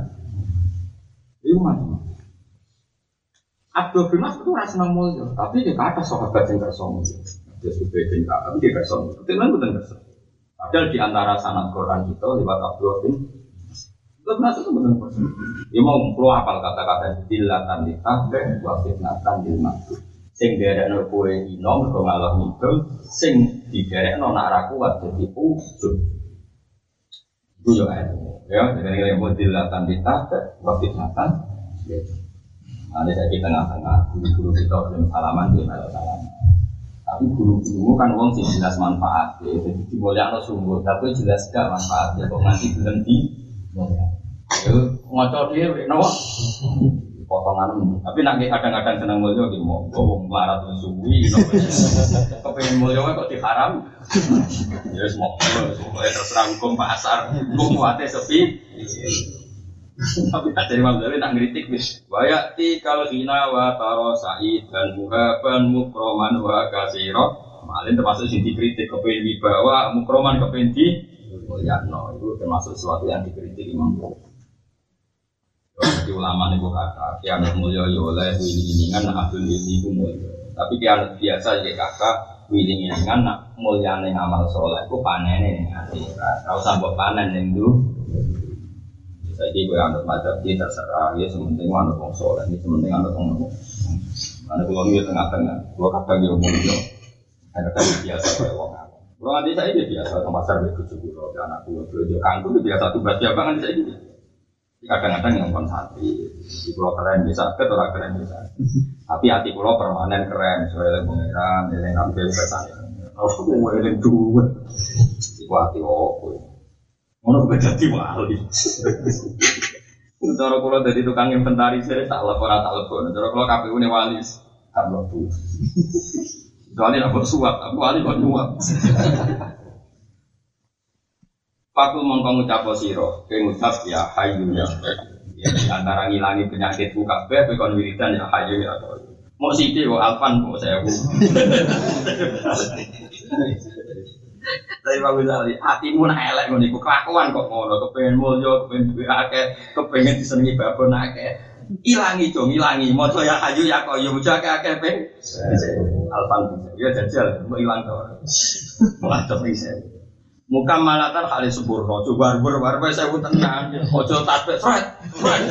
Ya macam-macam. Abdul bin Mas itu rasa mulia, tapi dia kata sahabat yang kersa mulia. Dia sudah bin tapi dia kersa mulia. Itu kan benar kersa. Padahal di antara sanad Quran kita lewat Abdul bin Abdul Mas itu benar kersa. Dia mau keluar apal kata-kata dilatan ditabe, wa fitnatan dil maktu. Sing derek no kue ino, mereka ngalah mikul, sing di derek no nak raku kuat jadi ujub. Itu ya ya, jadi yang mau dilatan ditabe, wa fitnatan ada saya di tengah-tengah guru-guru kita belum salaman dia malah salaman. Tapi guru-guru kan uang sih jelas manfaat ya. Jadi dimulai atau sungguh, tapi jelas gak manfaatnya. Kok nanti belum di ngocok dia, nawa potongan. Tapi nanti kadang-kadang senang mulia gitu mau marah tuh suwi. Kepengen mulia kok diharam. Ya semua, terserah hukum pasar. Hukum kuatnya sepi. Tapi tak Imam Ghazali tak ngeritik wis. Wayati kal hina wa taro sa'id dan muhaban mukroman wa kasiro. Malin termasuk sing dikritik kepen wibawa mukroman kepen di mulyano itu termasuk sesuatu yang dikritik Imam. Jadi ulama nih kata, kiamat mulia ya oleh wiling-wilingan nak abdul ini ku mulia. Tapi kiamat biasa ya kakak wiling-wilingan nak mulia nih ngamal soleh ku panen nih. Kau sambut panen nih dulu. Saya gue anut macam dia terserah, ya sementing anut wong soleh, ini sementing anut wong Mana kalau dia tengah-tengah, kalau kata dia mulia, ada kan biasa kayak wong Kalau nanti saya dia biasa ke pasar begitu juga, anak gue belajar kangkung biasa tuh baca apa nanti saya gitu kadang-kadang yang pun hati di pulau keren bisa ke orang keren bisa tapi hati pulau permanen keren soalnya pengiran yang ngambil pesan aku mau yang dua itu hati opo mau jadi wali Cara kalau dari tukang inventaris saya tak lapor tak lapor. Cara kalau KPU ini wali tak lapor. Soalnya aku suap, aku wali kok nyuap. Fakul mongko ngucap siro, ngucap ya hayu ya. Ya antara ngilangi penyakit buka be, kon wiridan ya hayu ya. Mau sih kok alfan mau saya bu. Tapi Pak Ghazali, hatimu nak elek ngono iku kelakuan kok ngono, kepengen mulya, kepengen duwe akeh, kepengen disenengi babon akeh. Ilangi dong, ilangi. Mojo ya hayu ya koyo, mojo akeh akeh pe. Alfan ya jajal, mau ilang to. Malah bisa. Muka malatan kali sempurna, coba barber barber saya pun tenang, ojo tasbih, fred, fred.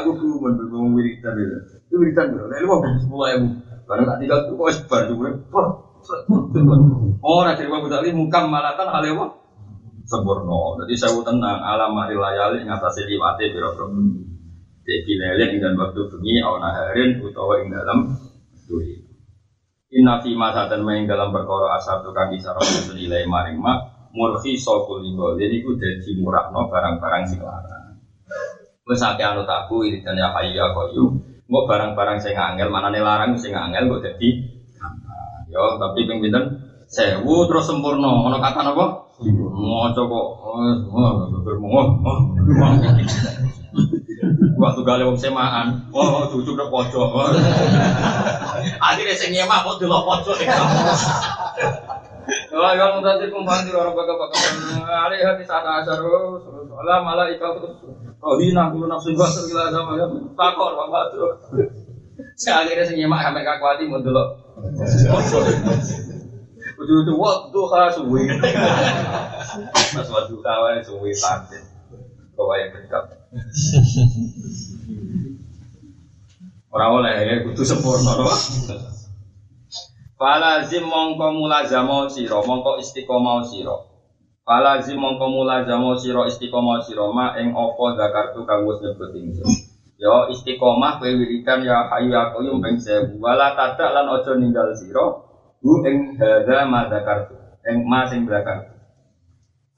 Aku belum belum wiridan itu, itu wiridan bro, dari mau sepuluh ribu, karena tak tinggal tuh kok sebar juga, Oh, nanti Imam Ghazali muka malatan hal apa? Sempurna. Jadi saya tenang alam mari layali ngatasi liwate biro biro. Jadi leleng dan waktu bengi, awal naharin utawa ing dalam duit. Inna fi ma satan main dalam perkara asar tukang isar senilai maring mak murfi sokul linggo. Jadi ku dadi murahno barang-barang sing larang. Wes anu taku iritan ya hayu ya koyu. Mbok barang-barang sing angel manane larang sing angel kok dadi Yo tapi ping pinten? Sewu terus sempurna. Ono kata napa? Maca kok Waktu gale wong semaan, oh cucu udah pojok. Akhirnya sing nyemak kok delok pojok. Oh, yang tadi kumpang di orang baga baga Ali hati saat asar Soalnya malah ikut terus Oh hina kulo nafsu basur gila sama ya Takor bapak tuh Saya akhirnya sing nyemak sampai kakuati mau delok Ujung-ujung waktu suwi Mas waktu kawan suwi partai Kau yang dekat Orang oleh ya kudu sempurna doa. Falazim mongko mulazamo siro, mongko istiqomah siro. Falazim mongko mulazamo siro istiqomah siro ma ing opo zakartu kang wis nyebut ingsun. Yo istiqomah kowe wiridan ya hayu ya qayyum 1000. Wala tadak lan aja ninggal siro hu ing hadza ma zakartu. Ing ma sing zakartu.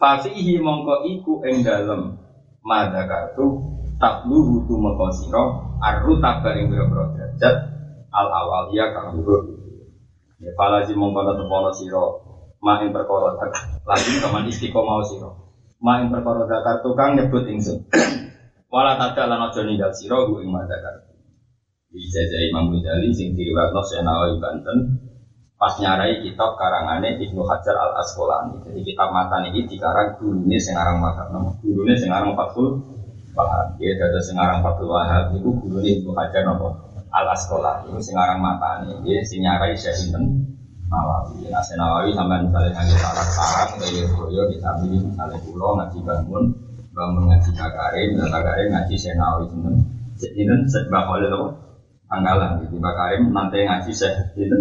Fasihi mongko iku ing dalem ma zakartu takluhu tu mekosiro arru tabar ing biro derajat al awal iya kang luhur ya pala si mongkono tepono siro ma ing perkara lagi kaman istiqomah siro ma ing perkara tukang nyebut ingsun wala tada lan aja ninggal siro gu ing madakar dijajah Imam Ghazali sing diriwayatno Senawi Banten pas nyarai kitab karangane Ibnu Hajar Al Asqalani. Jadi kitab mata ini dikarang gurune sing aran nama gurune sing aran Fathul Wahab. Ya dadi sing aran Fathul Wahab iku gurune Ibnu Hajar napa Al Asqalani. Iku sing mata ini dia sing nyarai Syekh Nawawi. Nah, Nawawi sampai misalnya ngaji syarat-syarat kayak Boyo kita misalnya pulau ngaji bangun bangun ngaji kakarim, dan kakarim ngaji Syekh Nawawi Sinten. Sinten? Syekh Bakhulil apa? Anggalan gitu, Karim nanti ngaji Syekh itu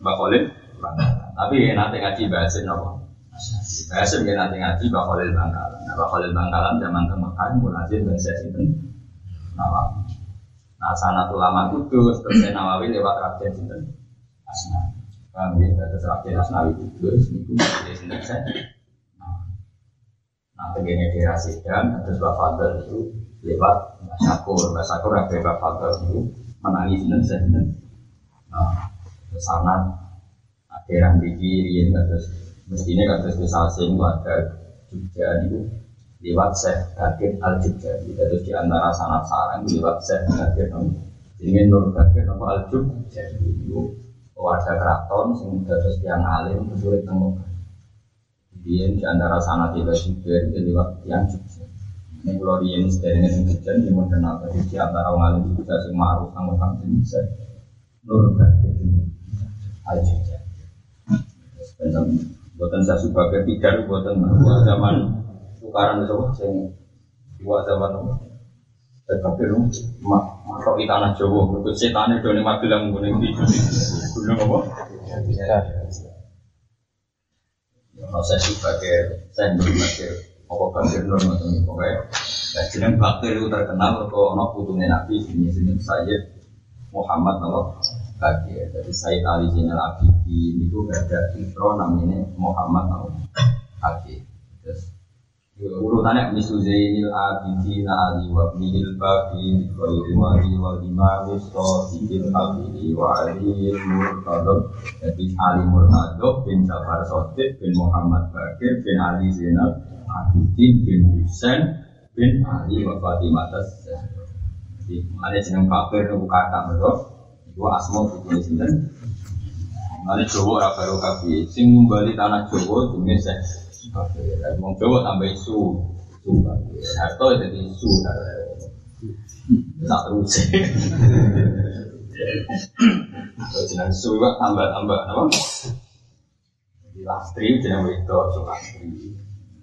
Mbak Khalil? Tapi nanti ngaji bahasa nopo bahasa dia nanti ngaji Mbak Khalil Bangkalan nah, Mbak Khalil Bangkalan zaman temukan mulazim dan Syekh itu Nawawi. Nah sana ulama kudus terus Nawawi lewat Raden Sinten? Asna kami terus Raden Asnawi kudus niku Sinten saya nah begini daerah Sidan terus Mbak Fadl itu lewat Syakur Mbak Syakur Raden Mbak Fadl itu menangis dan saya nah ke sana daerah di kiri terus mestinya terus bisa asing warga Jogja itu lewat Syekh Bakir Al Jogja terus di antara sanat sarang lewat Syekh Bakir ini Nur Bakir Al Jogja itu. Warga keraton sing terus yang alim sulit temukan Kemudian di antara sanat tiba juga itu lewat yang Jogja Ini kalau dia ini sedari ini hujan, dia mau tadi di antara orang alim juga sing ma'ruf sama kang bisa. Nur batin aja saja. Buatan saya suka ketiga, buatan. Buat zaman tukaran itu sing buat zaman Tapi lu mak makro di tanah Jawa, berikut setan itu nih mak bilang gunung di gunung apa? Kalau saya sebagai saya sebagai apa bakir nur macam itu pokoknya. Nah, jeneng bakir itu terkenal kok ono putunya nabi sini sini saya Muhammad Allah Bakir. Jadi Said Ali Zainal Abidin itu ada intro namanya Muhammad Allah Bakir. Urutannya misu zainil abidin ali wa bihil baqi wa imami wa imami sadiqil abidi wa ali murtadab jadi ali murtadab bin Jafar Sotik bin Muhammad Bakir bin Ali Zainal Abidin bin Husain bin Ali wa Fatimah Tas jadi ada jeneng Bakir itu kata mereka itu asma itu sinten? Mane Jawa ora baru kabeh. Sing ngumbali tanah Jawa jenenge Wong Jawa tambah isu. Harto jadi isu. Tak terus. Jenang isu kok tambah-tambah apa? Di lastri jenang wedo so lastri.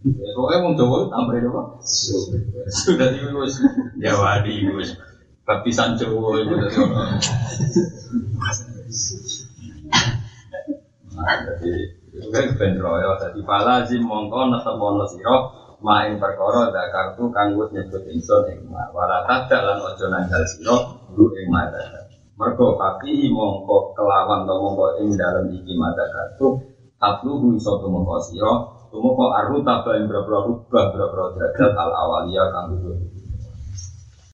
Pokoknya wong Jawa tambah apa? Sudah di wis Jawa di wis baptisan Jawa itu dari orang. Jadi Kan ben royo dadi pala zim mongko netemono sira main perkara zakartu kang wis nyebut ingsun ing ma. Wala tadak lan aja nanggal sira lu ing mata mergo tapi mongko kelawan to mongko ing dalem iki mata kartu tatluhu iso tumeka sira tumeka aruta ing boro-boro rubah boro-boro derajat al awalia kang